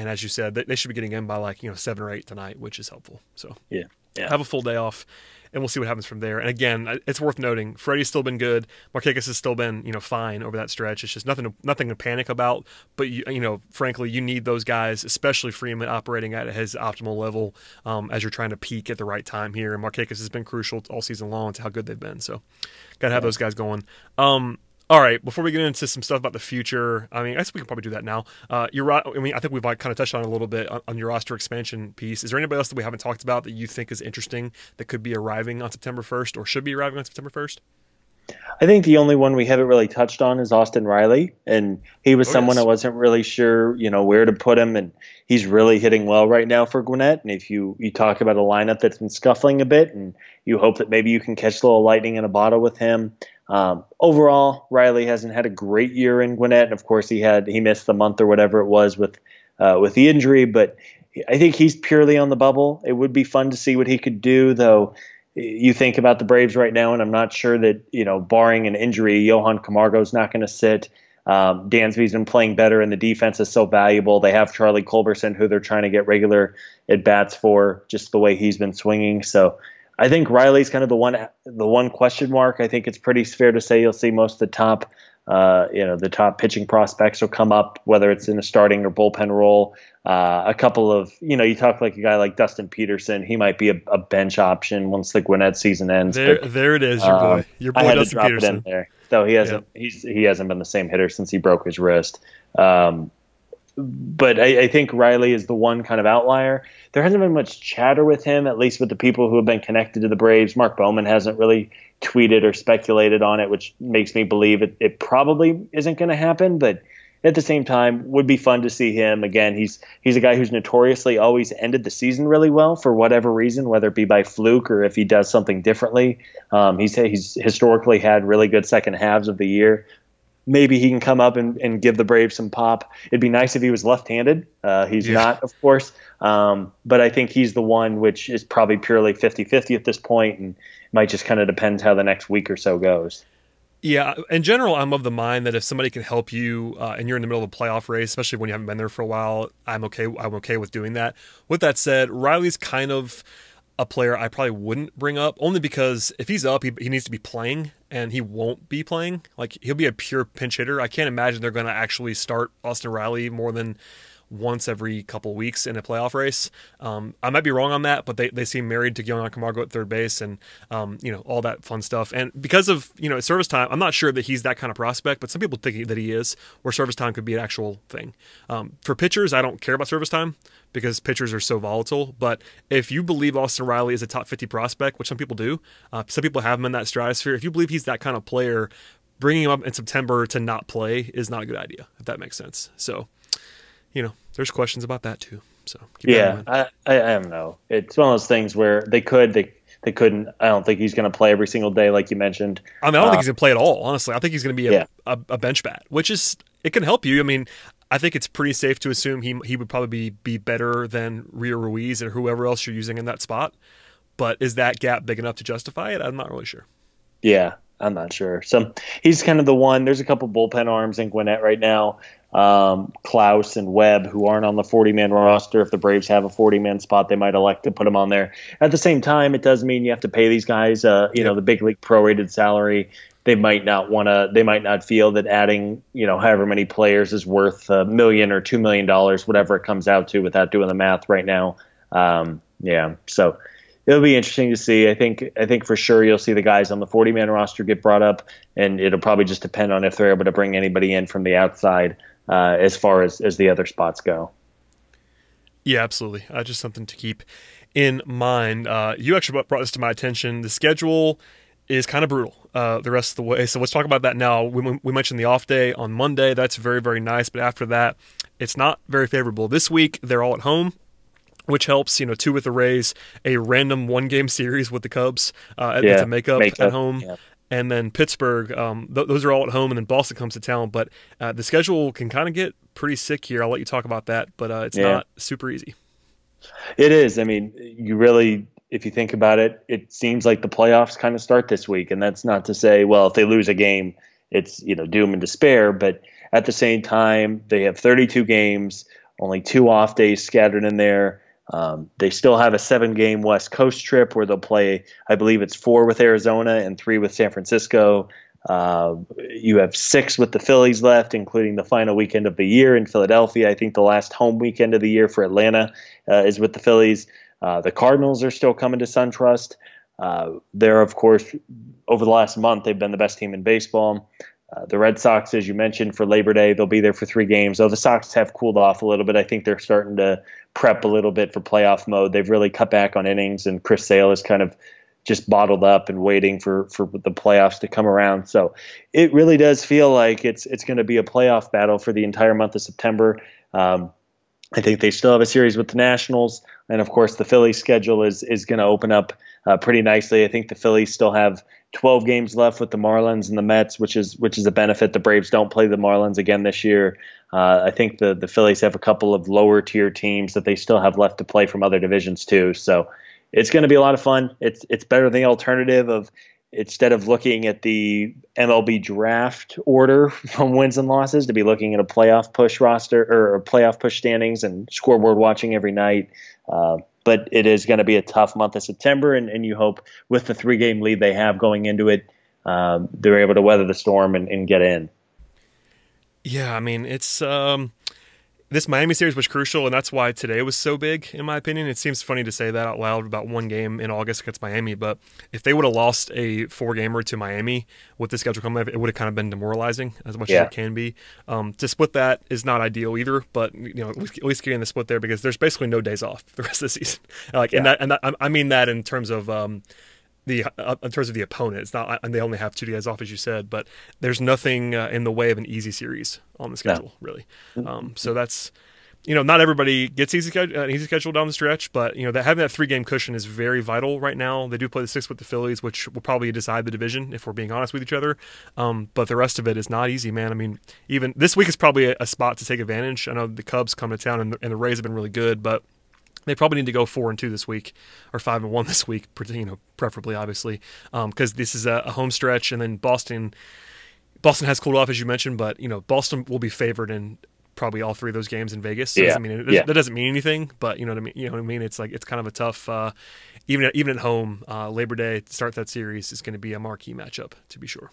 And as you said, they should be getting in by like you know seven or eight tonight, which is helpful. So yeah, yeah. have a full day off, and we'll see what happens from there. And again, it's worth noting, Freddie's still been good. Markakis has still been you know fine over that stretch. It's just nothing to, nothing to panic about. But you, you know, frankly, you need those guys, especially Freeman, operating at his optimal level um, as you're trying to peak at the right time here. And Markakis has been crucial all season long to how good they've been. So, got to have yeah. those guys going. Um, all right, before we get into some stuff about the future, I mean, I guess we can probably do that now. Uh, you're, I mean, I think we've like kind of touched on a little bit on, on, your roster expansion piece. Is there anybody else that we haven't talked about that you think is interesting that could be arriving on September 1st or should be arriving on September 1st? I think the only one we haven't really touched on is Austin Riley, and he was oh, someone yes. I wasn't really sure, you know, where to put him, and he's really hitting well right now for Gwinnett. And if you you talk about a lineup that's been scuffling a bit, and you hope that maybe you can catch a little lightning in a bottle with him, um, overall, Riley hasn't had a great year in Gwinnett, and of course he had he missed the month or whatever it was with uh, with the injury. But I think he's purely on the bubble. It would be fun to see what he could do, though. You think about the Braves right now, and I'm not sure that you know, barring an injury, Johan Camargo is not going to sit. Um, Dansby's been playing better, and the defense is so valuable. They have Charlie Culberson, who they're trying to get regular at bats for, just the way he's been swinging. So I think Riley's kind of the one the one question mark. I think it's pretty fair to say you'll see most of the top uh, you know, the top pitching prospects will come up, whether it's in a starting or bullpen role. Uh, a couple of, you know, you talk like a guy like Dustin Peterson, he might be a, a bench option once the Gwinnett season ends. There, but, there it is, your boy, um, your boy I had Dustin to drop Peterson. It in there. So he hasn't, yep. he's he hasn't been the same hitter since he broke his wrist. Um, but I, I, think Riley is the one kind of outlier. There hasn't been much chatter with him, at least with the people who have been connected to the Braves. Mark Bowman hasn't really tweeted or speculated on it, which makes me believe it, it probably isn't going to happen. But at the same time, would be fun to see him again. He's he's a guy who's notoriously always ended the season really well for whatever reason, whether it be by fluke or if he does something differently. Um, he's he's historically had really good second halves of the year maybe he can come up and, and give the Braves some pop. It'd be nice if he was left-handed. Uh, he's yeah. not, of course, um, but I think he's the one which is probably purely 50-50 at this point, and might just kind of depend how the next week or so goes. Yeah, in general, I'm of the mind that if somebody can help you uh, and you're in the middle of a playoff race, especially when you haven't been there for a while, I'm okay. I'm okay with doing that. With that said, Riley's kind of a player I probably wouldn't bring up only because if he's up, he, he needs to be playing and he won't be playing. Like he'll be a pure pinch hitter. I can't imagine they're going to actually start Austin Riley more than once every couple weeks in a playoff race. Um, I might be wrong on that, but they, they seem married to Johan Camargo at third base and, um, you know, all that fun stuff. And because of, you know, service time, I'm not sure that he's that kind of prospect, but some people think that he is, where service time could be an actual thing. Um, for pitchers, I don't care about service time because pitchers are so volatile. But if you believe Austin Riley is a top 50 prospect, which some people do, uh, some people have him in that stratosphere. If you believe he's that kind of player, bringing him up in September to not play is not a good idea, if that makes sense. So, you know, there's questions about that too. So yeah, I, I, I don't know. It's one of those things where they could they they couldn't. I don't think he's going to play every single day, like you mentioned. I mean, I don't uh, think he's going to play at all. Honestly, I think he's going to be a, yeah. a, a, bench bat, which is it can help you. I mean, I think it's pretty safe to assume he he would probably be, be better than Rio Ruiz or whoever else you're using in that spot. But is that gap big enough to justify it? I'm not really sure. Yeah, I'm not sure. So he's kind of the one. There's a couple bullpen arms in Gwinnett right now um, Klaus and Webb, who aren't on the 40 man roster. If the Braves have a 40 man spot, they might elect to put them on there. At the same time, it does mean you have to pay these guys, uh, you know, the big league prorated salary. They might not want to. They might not feel that adding, you know, however many players is worth a million or two million dollars, whatever it comes out to, without doing the math right now. Um, yeah, so it'll be interesting to see. I think I think for sure you'll see the guys on the 40 man roster get brought up, and it'll probably just depend on if they're able to bring anybody in from the outside uh, as far as, as the other spots go. Yeah, absolutely. Uh, just something to keep in mind. Uh, you actually brought this to my attention. The schedule is kind of brutal uh, the rest of the way. So let's talk about that now. We, we, mentioned the off day on Monday. That's very, very nice. But after that, it's not very favorable. This week, they're all at home. Which helps, you know, two with the Rays, a random one game series with the Cubs uh, yeah, to make up, make up at home. Yeah and then Pittsburgh. Um, th- those are all at home, and then Boston comes to town. But uh, the schedule can kind of get pretty sick here. I'll let you talk about that, but uh, it's yeah. not super easy. It is. I mean, you really, if you think about it, it seems like the playoffs kind of start this week, and that's not to say, well, if they lose a game, it's you know doom and despair. But at the same time, they have 32 games, only two off days scattered in there. Um, they still have a seven game West Coast trip where they'll play, I believe it's four with Arizona and three with San Francisco. Uh, you have six with the Phillies left, including the final weekend of the year in Philadelphia. I think the last home weekend of the year for Atlanta uh, is with the Phillies. Uh, the Cardinals are still coming to SunTrust. Uh, they're, of course, over the last month, they've been the best team in baseball. Uh, the Red Sox, as you mentioned, for Labor Day, they'll be there for three games. Though the Sox have cooled off a little bit, I think they're starting to prep a little bit for playoff mode. They've really cut back on innings, and Chris Sale is kind of just bottled up and waiting for for the playoffs to come around. So it really does feel like it's it's going to be a playoff battle for the entire month of September. Um, I think they still have a series with the Nationals, and of course the Phillies schedule is is going to open up uh, pretty nicely. I think the Phillies still have 12 games left with the Marlins and the Mets, which is which is a benefit. The Braves don't play the Marlins again this year. Uh, I think the the Phillies have a couple of lower tier teams that they still have left to play from other divisions too. So it's going to be a lot of fun. It's it's better than the alternative of instead of looking at the MLB draft order from wins and losses to be looking at a playoff push roster or playoff push standings and scoreboard watching every night. Uh, but it is going to be a tough month of September, and, and you hope with the three game lead they have going into it, um, they're able to weather the storm and, and get in. Yeah, I mean it's um, this Miami series was crucial, and that's why today was so big, in my opinion. It seems funny to say that out loud about one game in August against Miami, but if they would have lost a four gamer to Miami with the schedule coming up, it would have kind of been demoralizing as much yeah. as it can be. Um, to split that is not ideal either, but you know, at least getting the split there because there's basically no days off the rest of the season. Like, yeah. and that, and that, I mean that in terms of um, the uh, in terms of the opponent. It's not and they only have two days off as you said, but there's nothing uh, in the way of an easy series on the schedule no. really. Um, so that's you know not everybody gets easy an uh, easy schedule down the stretch, but you know that having that three game cushion is very vital right now. They do play the six with the Phillies, which will probably decide the division if we're being honest with each other. Um, but the rest of it is not easy, man. I mean, even this week is probably a, a spot to take advantage. I know the Cubs come to town and the, and the Rays have been really good, but they probably need to go four and two this week, or five and one this week. You know, preferably, obviously, because um, this is a, a, home stretch, and then Boston. Boston has cooled off, as you mentioned, but you know Boston will be favored in probably all three of those games in Vegas. So yeah. I mean, it, yeah. that doesn't mean anything, but you know what I mean. You know what I mean? It's like it's kind of a tough, uh, even even at home. Uh, Labor Day to start that series is going to be a marquee matchup to be sure.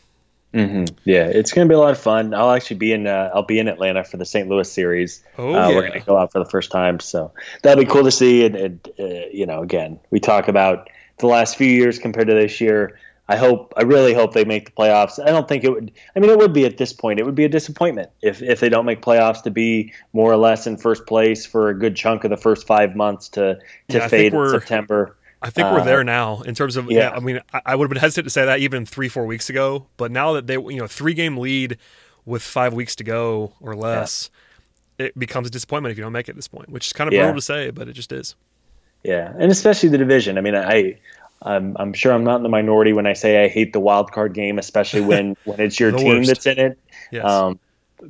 Mm-hmm. Yeah, it's going to be a lot of fun. I'll actually be in. Uh, I'll be in Atlanta for the St. Louis series. Oh, uh, yeah. We're going to go out for the first time, so that'll be cool to see. And, and uh, you know, again, we talk about the last few years compared to this year. I hope, I really hope they make the playoffs. I don't think it would. I mean, it would be at this point. It would be a disappointment if if they don't make playoffs to be more or less in first place for a good chunk of the first five months to to yeah, fade in September. I think we're there uh, now in terms of. Yeah. yeah I mean, I, I would have been hesitant to say that even three, four weeks ago, but now that they, you know, three game lead with five weeks to go or less, yeah. it becomes a disappointment if you don't make it at this point, which is kind of brutal to say, but it just is. Yeah, and especially the division. I mean, I, I'm, I'm sure I'm not in the minority when I say I hate the wild card game, especially when when it's your team worst. that's in it. Yes. Um,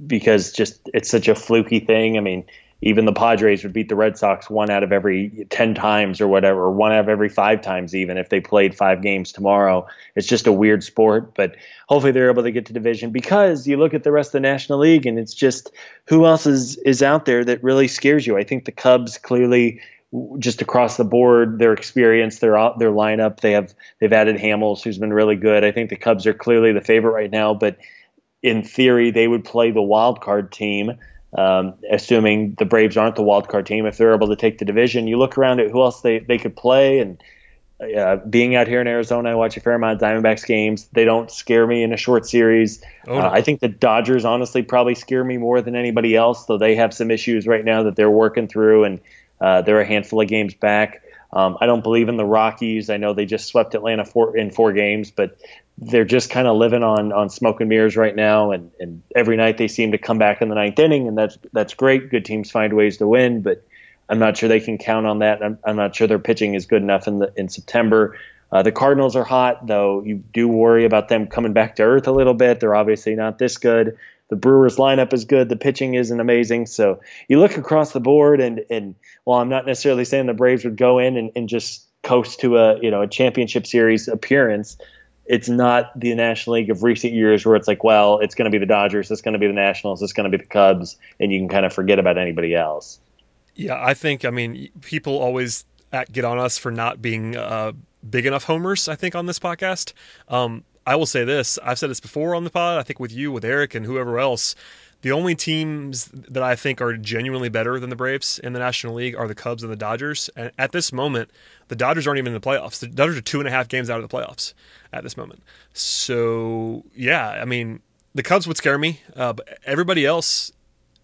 because just it's such a fluky thing. I mean, even the Padres would beat the Red Sox one out of every 10 times or whatever, or one out of every five times, even if they played five games tomorrow. It's just a weird sport, but hopefully they're able to get to division because you look at the rest of the National League and it's just who else is, is out there that really scares you. I think the Cubs clearly just across the board, their experience, their their lineup, they have they've added Hamels, who's been really good. I think the Cubs are clearly the favorite right now, but in theory, they would play the wild card team um, assuming the Braves aren't the wild card team, if they're able to take the division, you look around at who else they, they could play. And uh, being out here in Arizona, I watch a fair amount of Diamondbacks games. They don't scare me in a short series. Oh, no. uh, I think the Dodgers honestly probably scare me more than anybody else, though they have some issues right now that they're working through, and uh, they're a handful of games back. Um, I don't believe in the Rockies. I know they just swept Atlanta four, in four games, but they're just kind of living on on smoke and mirrors right now, and, and every night they seem to come back in the ninth inning, and that's that's great. Good teams find ways to win, but I'm not sure they can count on that. I'm, I'm not sure their pitching is good enough in the in September. Uh, the Cardinals are hot, though. You do worry about them coming back to earth a little bit. They're obviously not this good. The Brewers lineup is good. The pitching isn't amazing. So you look across the board, and and while I'm not necessarily saying the Braves would go in and, and just coast to a you know a championship series appearance, it's not the National League of recent years where it's like, well, it's going to be the Dodgers, it's going to be the Nationals, it's going to be the Cubs, and you can kind of forget about anybody else. Yeah, I think, I mean, people always get on us for not being uh, big enough homers, I think, on this podcast. Um, I will say this I've said this before on the pod, I think with you, with Eric, and whoever else. The only teams that I think are genuinely better than the Braves in the National League are the Cubs and the Dodgers. And at this moment, the Dodgers aren't even in the playoffs. The Dodgers are two and a half games out of the playoffs at this moment. So yeah, I mean, the Cubs would scare me, uh, but everybody else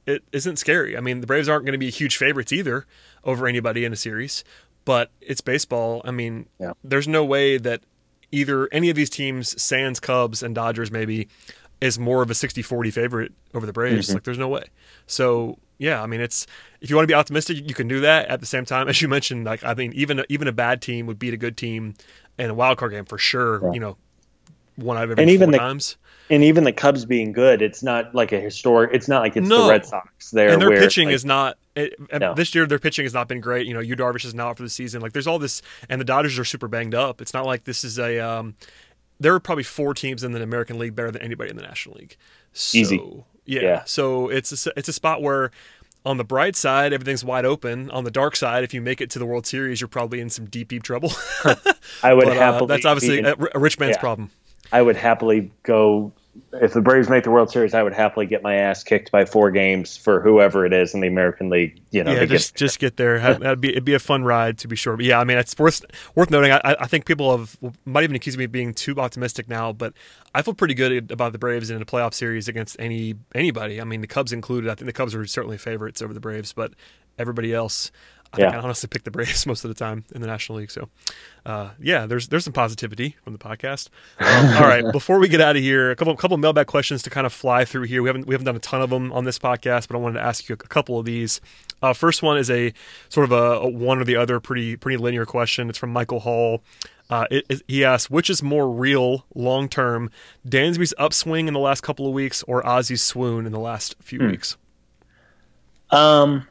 it isn't scary. I mean, the Braves aren't going to be huge favorites either over anybody in a series, but it's baseball. I mean, yeah. there's no way that either any of these teams, Sands, Cubs, and Dodgers, maybe, is more of a 60-40 favorite over the Braves. Mm-hmm. Like, there's no way. So yeah, I mean, it's if you want to be optimistic, you can do that. At the same time, as you mentioned, like I mean, even even a bad team would beat a good team in a wild card game for sure. Yeah. You know, one out of every and even the, times. And even the Cubs being good, it's not like a historic. It's not like it's no. the Red Sox. There, and their where, pitching like, is not. It, no. This year, their pitching has not been great. You know, Yu Darvish is not for the season. Like, there's all this, and the Dodgers are super banged up. It's not like this is a. Um, there are probably four teams in the American League better than anybody in the National League. So, Easy. Yeah. yeah. So it's a, it's a spot where on the bright side, everything's wide open. On the dark side, if you make it to the World Series, you're probably in some deep, deep trouble. I would but, uh, happily. Uh, that's obviously a, a, rich man's yeah. problem. I would happily go if the Braves make the World Series, I would happily get my ass kicked by four games for whoever it is in the American League. You know, yeah, just get, just get there. That'd be it'd be a fun ride to be sure. But yeah, I mean, it's worth worth noting. I, I think people have might even accuse me of being too optimistic now, but I feel pretty good about the Braves in a playoff series against any anybody. I mean, the Cubs included. I think the Cubs are certainly favorites over the Braves, but everybody else, I yeah. think I honestly pick the Braves most of the time in the National League. So, uh, yeah, there's there's some positivity from the podcast. Um, all right, before we get out of here, a couple couple mailbag questions to kind of fly through here. We haven't we haven't done a ton of them on this podcast, but I wanted to ask you a couple of these. Uh, first one is a sort of a, a, one or the other pretty pretty linear question. It's from Michael Hall. Uh, it, it, he asks, which is more real long term, Dansby's upswing in the last couple of weeks or Ozzy's swoon in the last few hmm. weeks? Um,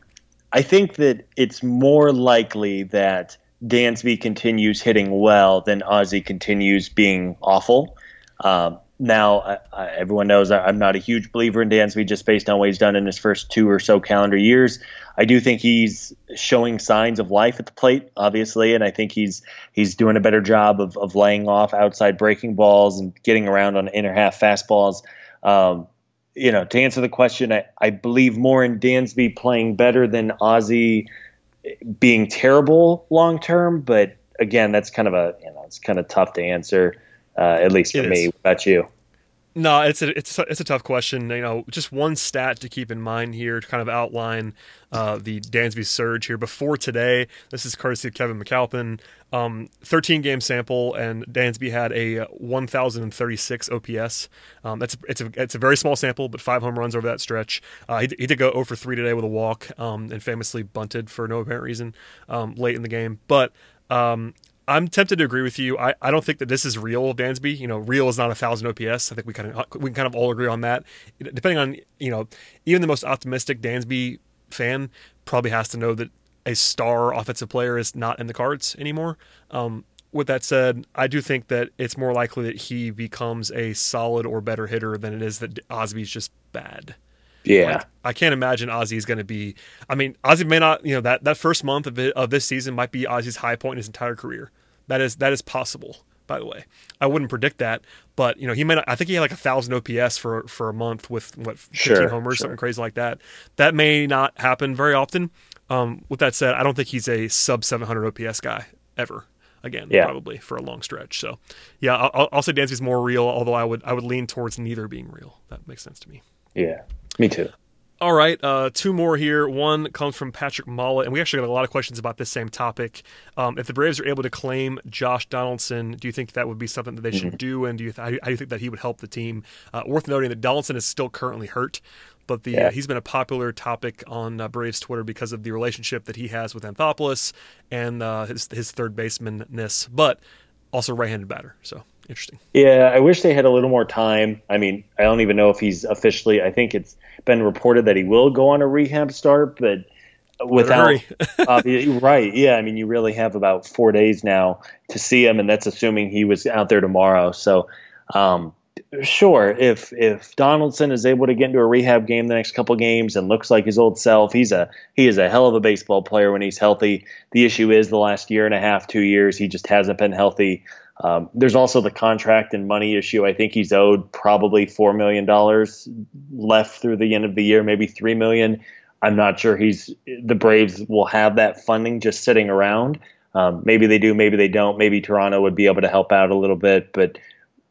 I think that it's more likely that Dansby continues hitting well than Ozzy continues being awful. Um, now, I, I, everyone knows I, am not a huge believer in Dansby just based on what he's done in his first two or so calendar years. I do think he's showing signs of life at the plate, obviously, and I think he's he's doing a better job of, of laying off outside breaking balls and getting around on inner half fastballs. Um, you know, to answer the question, I, I believe more in Dansby playing better than Ozzy being terrible long term. But again, that's kind of a you know it's kind of tough to answer, uh, at least for me. What about you? No, it's a it's a, it's a tough question. You know, just one stat to keep in mind here to kind of outline uh, the Dansby surge here. Before today, this is courtesy of Kevin McAlpin. Um, 13 game sample, and Dansby had a 1,036 OPS. Um, that's it's a it's a very small sample, but five home runs over that stretch. Uh, he, he did go 0 for 3 today with a walk, um, and famously bunted for no apparent reason um, late in the game. But um, I'm tempted to agree with you. I, I don't think that this is real Dansby. You know, real is not a thousand OPS. I think we kind of we can kind of all agree on that. Depending on you know, even the most optimistic Dansby fan probably has to know that a star offensive player is not in the cards anymore. Um, with that said, I do think that it's more likely that he becomes a solid or better hitter than it is that Ozzy's just bad. Yeah, like, I can't imagine Ozzy is going to be. I mean, Ozzy may not. You know that that first month of it, of this season might be Ozzy's high point in his entire career. That is that is possible. By the way, I wouldn't predict that, but you know he may. Not, I think he had like a thousand OPS for for a month with what fifteen sure, homers, sure. something crazy like that. That may not happen very often. Um, with that said, I don't think he's a sub seven hundred OPS guy ever again, yeah. probably for a long stretch. So, yeah, I'll, I'll say Dansby's more real, although I would I would lean towards neither being real. That makes sense to me. Yeah, me too. All right, uh, two more here. One comes from Patrick Mollett, and we actually got a lot of questions about this same topic. Um, if the Braves are able to claim Josh Donaldson, do you think that would be something that they should mm-hmm. do? And do you th- how, do you think that he would help the team? Uh, worth noting that Donaldson is still currently hurt, but the yeah. uh, he's been a popular topic on uh, Braves Twitter because of the relationship that he has with Anthopoulos and uh, his his third baseman-ness, but also right-handed batter. So interesting. Yeah, I wish they had a little more time. I mean, I don't even know if he's officially. I think it's been reported that he will go on a rehab start, but without uh, right, yeah. I mean, you really have about four days now to see him, and that's assuming he was out there tomorrow. So, um, sure, if if Donaldson is able to get into a rehab game the next couple games and looks like his old self, he's a he is a hell of a baseball player when he's healthy. The issue is the last year and a half, two years, he just hasn't been healthy. Um, there's also the contract and money issue. I think he's owed probably four million dollars left through the end of the year, maybe three million. I'm not sure he's the Braves will have that funding just sitting around. Um, maybe they do, maybe they don't. Maybe Toronto would be able to help out a little bit, but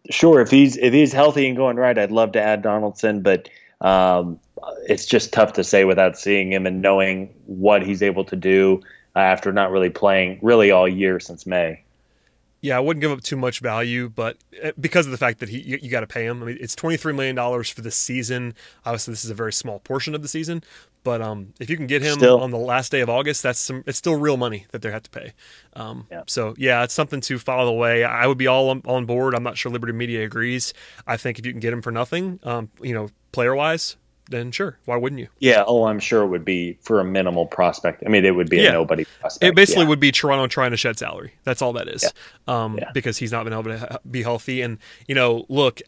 sure, if he's if he's healthy and going right, I'd love to add Donaldson, but um, it's just tough to say without seeing him and knowing what he's able to do after not really playing really all year since May. Yeah, I wouldn't give up too much value, but eh, because of the fact that he you, you got to pay him. I mean, it's twenty three million dollars for the season. Obviously, this is a very small portion of the season, but um, if you can get him still. on the last day of August, that's some. It's still real money that they have to pay. Um, yeah. So yeah, it's something to follow the way. I would be all on, on, board. I'm not sure Liberty Media agrees. I think if you can get him for nothing, um, you know, player wise, then sure, why wouldn't you? Yeah, oh, I'm sure it would be for a minimal prospect. I mean, it would be yeah. a nobody prospect. It basically yeah. would be Toronto trying to shed salary. That's all that is, yeah. Um, because he's not been able to be healthy. And you know, look,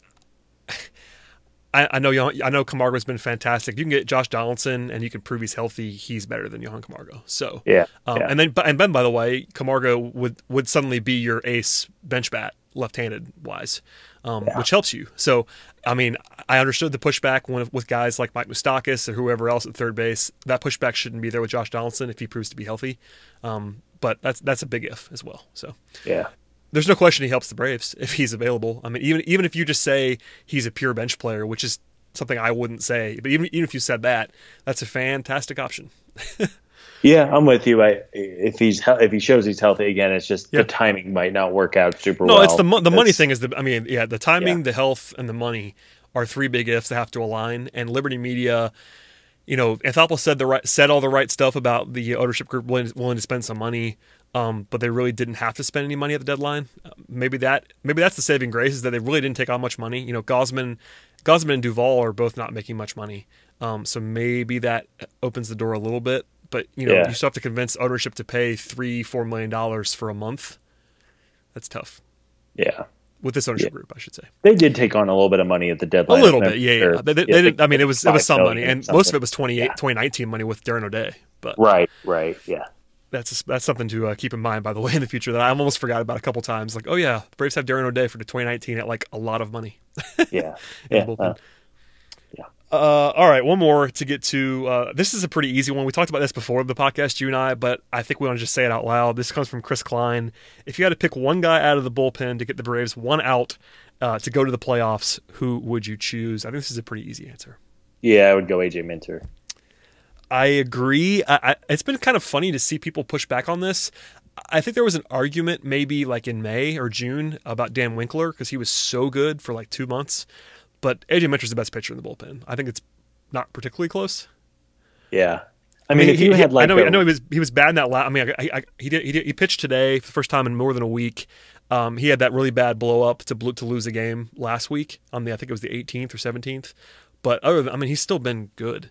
I, I know I know Camargo's been fantastic. You can get Josh Donaldson, and you can prove he's healthy. He's better than Johan Camargo. So yeah, um, yeah. and then and then by the way, Camargo would would suddenly be your ace bench bat left-handed wise, um, yeah. which helps you. So, I mean, I understood the pushback when, with guys like Mike Moustakas or whoever else at third base. That pushback shouldn't be there with Josh Donaldson if he proves to be healthy. Um, but that's that's a big if as well. So yeah, there's no question he helps the Braves if he's available. I mean, even even if you just say he's a pure bench player, which is something I wouldn't say, but even even if you said that, that's a fantastic option. yeah, I'm with you. I, if he's if he shows he's healthy again, it's just yeah. the timing might not work out super no, well. No, it's the the money thing is the I mean, yeah, the timing, yeah. the health, and the money are three big ifs that have to align. And Liberty Media, you know, Anthopoulos said the right said all the right stuff about the ownership group willing, willing to spend some money. Um, but they really didn't have to spend any money at the deadline. Uh, maybe that maybe that's the saving grace is that they really didn't take on much money. You know, Gausman, Gausman and Duvall are both not making much money, um, so maybe that opens the door a little bit. But you know, yeah. you still have to convince ownership to pay three, four million dollars for a month. That's tough. Yeah, with this ownership yeah. group, I should say. They did take on a little bit of money at the deadline. A little bit, yeah, yeah. They, they, they I mean, it was it was some money, and most of it was 28, 2019 money with Darren O'Day. But right, right, yeah that's that's something to uh, keep in mind, by the way, in the future that I almost forgot about a couple times. Like, oh yeah, Braves have Darren O'Day for the 2019 at like a lot of money. yeah, yeah. Uh, yeah. Uh, all right, one more to get to. Uh, this is a pretty easy one. We talked about this before the podcast, you and I, but I think we want to just say it out loud. This comes from Chris Klein. If you had to pick one guy out of the bullpen to get the Braves one out uh, to go to the playoffs, who would you choose? I think this is a pretty easy answer. Yeah, I would go AJ Minter. I agree. I, I, it's been kind of funny to see people push back on this. I think there was an argument maybe like in May or June about Dan Winkler because he was so good for like two months. But AJ Minter's the best pitcher in the bullpen. I think it's not particularly close. Yeah. I mean, I mean if he, you had like, I know, a... I know he was he was bad in that last. I mean, I, I, he did, he did, he pitched today for the first time in more than a week. Um, he had that really bad blow up to to lose a game last week on the I think it was the 18th or 17th. But other than, I mean, he's still been good.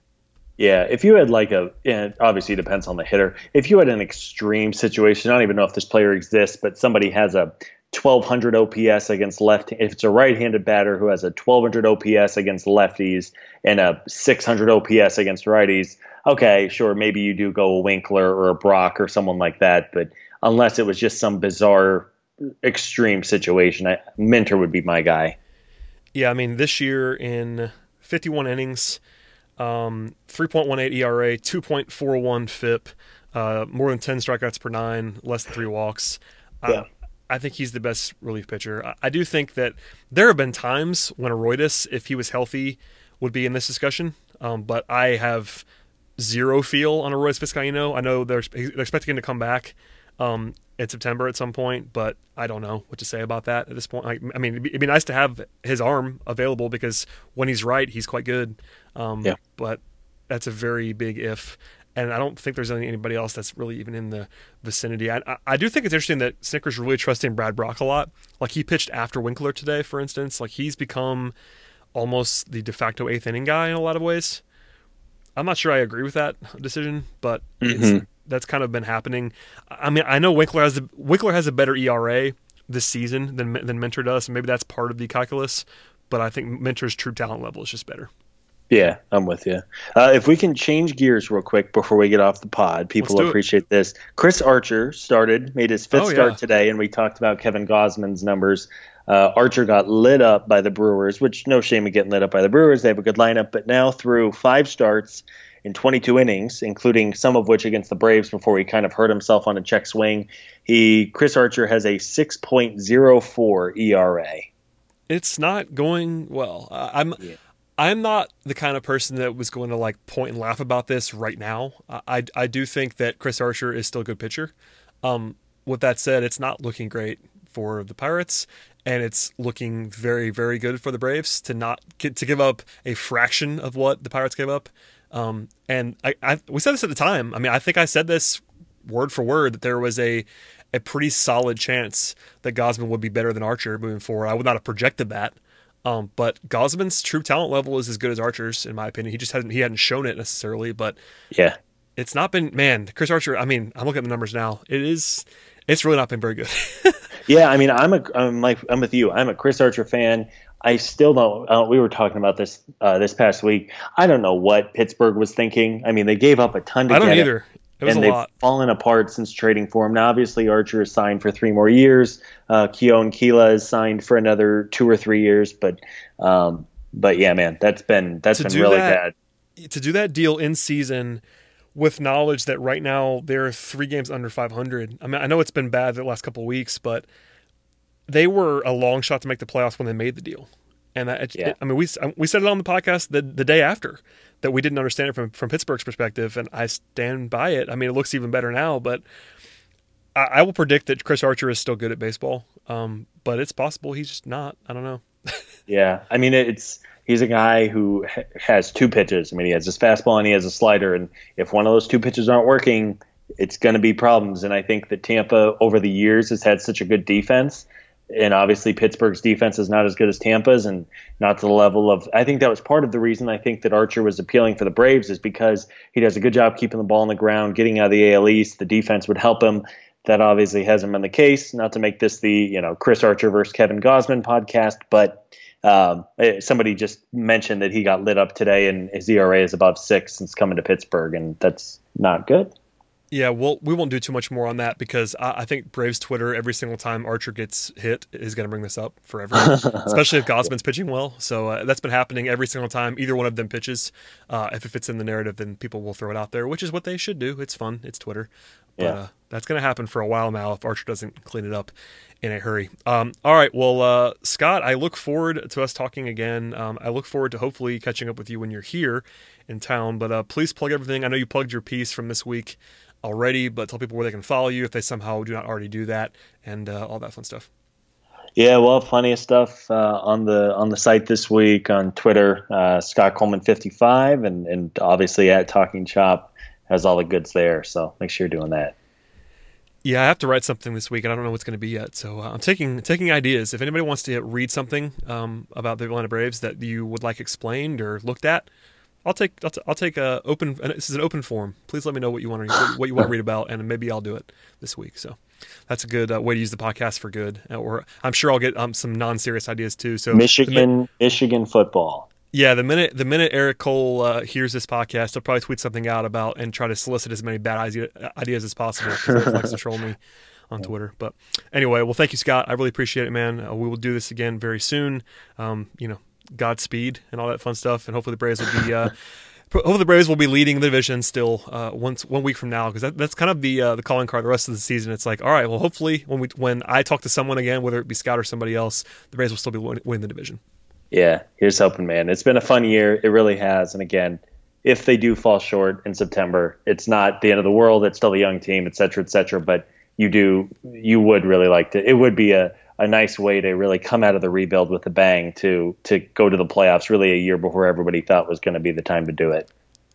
Yeah, if you had like a, it obviously depends on the hitter. If you had an extreme situation, I don't even know if this player exists, but somebody has a 1200 OPS against left. If it's a right-handed batter who has a 1200 OPS against lefties and a 600 OPS against righties, okay, sure, maybe you do go a Winkler or a Brock or someone like that. But unless it was just some bizarre, extreme situation, I, Minter would be my guy. Yeah, I mean, this year in 51 innings um, 3.18 ERA, 2.41 FIP, uh, more than 10 strikeouts per nine, less than three walks. Yeah. I, I think he's the best relief pitcher. I, I, do think that there have been times when Arodys, if he was healthy, would be in this discussion. Um, but I have zero feel on Arodys Vizcaino. I know they're, they're expecting him to come back um, in September at some point, but I don't know what to say about that at this point. I, I mean, it'd be, it'd be, nice to have his arm available because when he's right, he's quite good. Um, yeah. But that's a very big if. And I don't think there's anybody else that's really even in the vicinity. I, I, do think it's interesting that Snitker's really trusting Brad Brock a lot. Like he pitched after Winkler today, for instance. Like he's become almost the de facto eighth inning guy in a lot of ways. I'm not sure I agree with that decision, but mm-hmm. that's kind of been happening. I mean, I know Winkler has a, Winkler has a better ERA this season than than Minter does, and maybe that's part of the calculus. But I think Minter's true talent level is just better. Yeah, I'm with you. Uh, if we can change gears real quick before we get off the pod, people appreciate it. this. Chris Archer started, made his fifth oh, start yeah. today, and we talked about Kevin Gausman's numbers. Uh, Archer got lit up by the Brewers, which no shame in getting lit up by the Brewers. They have a good lineup, but now through five starts in 22 innings, including some of which against the Braves before he kind of hurt himself on a check swing, he Chris Archer has a 6.04 ERA. It's not going well. I'm. Yeah. I'm not the kind of person that was going to like point and laugh about this right now. I, I do think that Chris Archer is still a good pitcher. Um, with that said, it's not looking great for the Pirates, and it's looking very, very good for the Braves to not get, to give up a fraction of what the Pirates gave up. Um, and I, I, we said this at the time. I mean, I think I said this word for word that there was a a pretty solid chance that Gausman would be better than Archer moving forward. I would not have projected that. Um, but Gausman's true talent level is as good as Archer's, in my opinion. He just hasn't he hadn't shown it necessarily, but yeah, it's not been man. Chris Archer. I mean, I'm looking at the numbers now. It is. It's really not been very good. yeah, I mean, I'm a I'm like I'm with you. I'm a Chris Archer fan. I still don't. Uh, we were talking about this uh, this past week. I don't know what Pittsburgh was thinking. I mean, they gave up a ton. To I don't either. And they've lot. fallen apart since trading for him. Now, obviously, Archer is signed for three more years. Uh, Keon Kela is signed for another two or three years. But, um, but yeah, man, that's been that's To been really that- bad. to do that deal in season with knowledge that right now they're three games under 500. I mean, I know it's been bad the last couple of weeks, but they were a long shot to make the playoffs when they made the deal. And it- Yeah. I mean, we we said it on the podcast the, the day after that we didn't understand it from from Pittsburgh's perspective, and I stand by it. I mean, it looks even better now, but I, I will predict that Chris Archer is still good at baseball. Um, but it's possible he's just not. I don't know. Yeah, I mean, it's he's a guy who ha- has two pitches. I mean, he has his fastball and he has a slider, and if one of those two pitches aren't working, it's going to be problems. And I think that Tampa over the years has had such a good defense, and obviously Pittsburgh's defense is not as good as Tampa's, and not to the level of. I think that was part of the reason I think that Archer was appealing for the Braves is because he does a good job keeping the ball on the ground, getting out of the AL East. The defense would help him. That obviously hasn't been the case. Not to make this the you know Chris Archer versus Kevin Gausman podcast, but um, eh, somebody just mentioned that he got lit up today, and his ERA is above six since coming to Pittsburgh, and that's not good. Yeah, well, we won't do too much more on that because I, I think Braves Twitter every single time Archer gets hit is going to bring this up forever, especially if Gausman's pitching well. So uh, that's been happening every single time either one of them pitches. Uh, if it fits in the narrative, then people will throw it out there, which is what they should do. It's fun. It's Twitter. But Yeah. uh, that's going to happen for a while now if Archer doesn't clean it up in a hurry. Um, all right. Well, uh, Scott, I look forward to us talking again. Um, I look forward to hopefully catching up with you when you're here in town. But uh, please plug everything. I know you plugged your piece from this week already, but tell people where they can follow you if they somehow do not already do that and uh, all that fun stuff. Yeah, well, plenty of stuff uh, on the on the site this week on Twitter. Uh, Scott Coleman fifty five, and and obviously at Talking Chop has all the goods there. So make sure you're doing that. Yeah, I have to write something this week, and I don't know what's going to be yet. So uh, I'm taking taking ideas. If anybody wants to read something um, about the Atlanta Braves that you would like explained or looked at, I'll take I'll, t- I'll take a open. This is an open forum. Please let me know what you want to what, what you want to read about, and maybe I'll do it this week. So that's a good uh, way to use the podcast for good. Uh, Or I'm sure I'll get um, some non serious ideas too. So mi- Michigan, Michigan football. yeah, the minute the minute Eric Cole uh, hears this podcast, he'll probably tweet something out about and try to solicit as many bad idea, ideas as possible likes to troll me on Twitter. But anyway, well, thank you, Scott. I really appreciate it, man. Uh, we will do this again very soon. Um, you know, Godspeed and all that fun stuff, and hopefully the Braves will be. Uh, Hopefully the Braves will be leading the division still uh, once one week from now because that, that's kind of the uh, the calling card the rest of the season. It's like all right, well hopefully when we when I talk to someone again, whether it be Scott or somebody else, the Braves will still be win- winning the division. Yeah, here's hoping, man. It's been a fun year. It really has. And again, if they do fall short in September, it's not the end of the world. It's still a young team, et cetera, et cetera. But you do, you would really like to. It would be a, a nice way to really come out of the rebuild with a bang to to go to the playoffs. Really, a year before everybody thought was going to be the time to do it.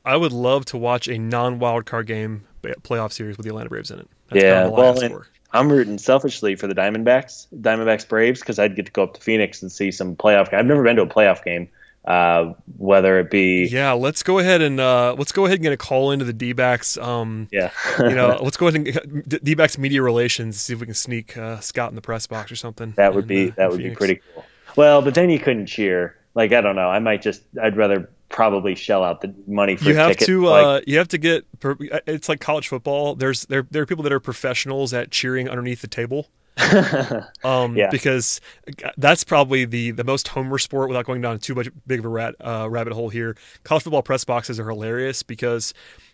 I would love to watch a non-wild card game playoff series with the Atlanta Braves in it. That's yeah, kind of well, and for. I'm rooting selfishly for the Diamondbacks, Diamondbacks Braves, because I'd get to go up to Phoenix and see some playoff. I've never been to a playoff game, uh, whether it be Yeah, let's go ahead and uh, let's go ahead and get a call into the D-backs. Um, yeah, you know, let's go ahead and get D-backs media relations. See if we can sneak uh, Scott in the press box or something. That would be uh, that would be pretty cool. Well, but then you couldn't cheer. Like I don't know. I might just. I'd rather probably shell out the money for You have ticket. to. like, Uh, you have to get. It's like college football. There's there there are people that are professionals at cheering underneath the table. um, Yeah. because that's probably the the most homer sport without going down too much big of a rat, uh, rabbit hole here. College football press boxes are hilarious because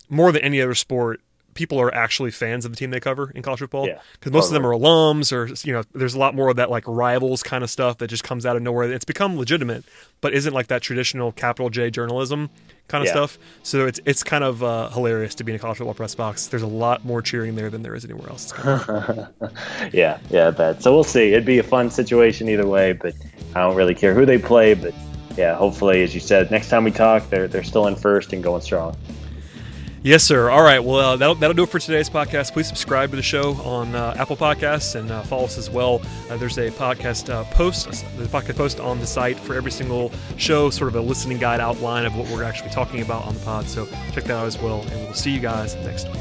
more than any other sport, people are actually fans of the team they cover in college football. Yeah, Because most of them are alums, or you know, there's a lot more of that like rivals kind of stuff that just comes out of nowhere. It's become legitimate, but isn't like that traditional capital J journalism kind of Yeah. stuff. So it's it's kind of uh, hilarious to be in a college football press box. There's a lot more cheering there than there is anywhere else. Kind of yeah, yeah, I bet. So we'll see. It'd be a fun situation either way, but I don't really care who they play. But yeah, hopefully, as you said, next time we talk, they're they're still in first and going strong. Yes, sir. All right. Well, uh, that'll, that'll do it for today's podcast. Please subscribe to the show on uh, Apple Podcasts and uh, follow us as well. Uh, there's a podcast uh, post, uh, the podcast post on the site for every single show, sort of a listening guide outline of what we're actually talking about on the pod. So check that out as well. And we'll see you guys next week.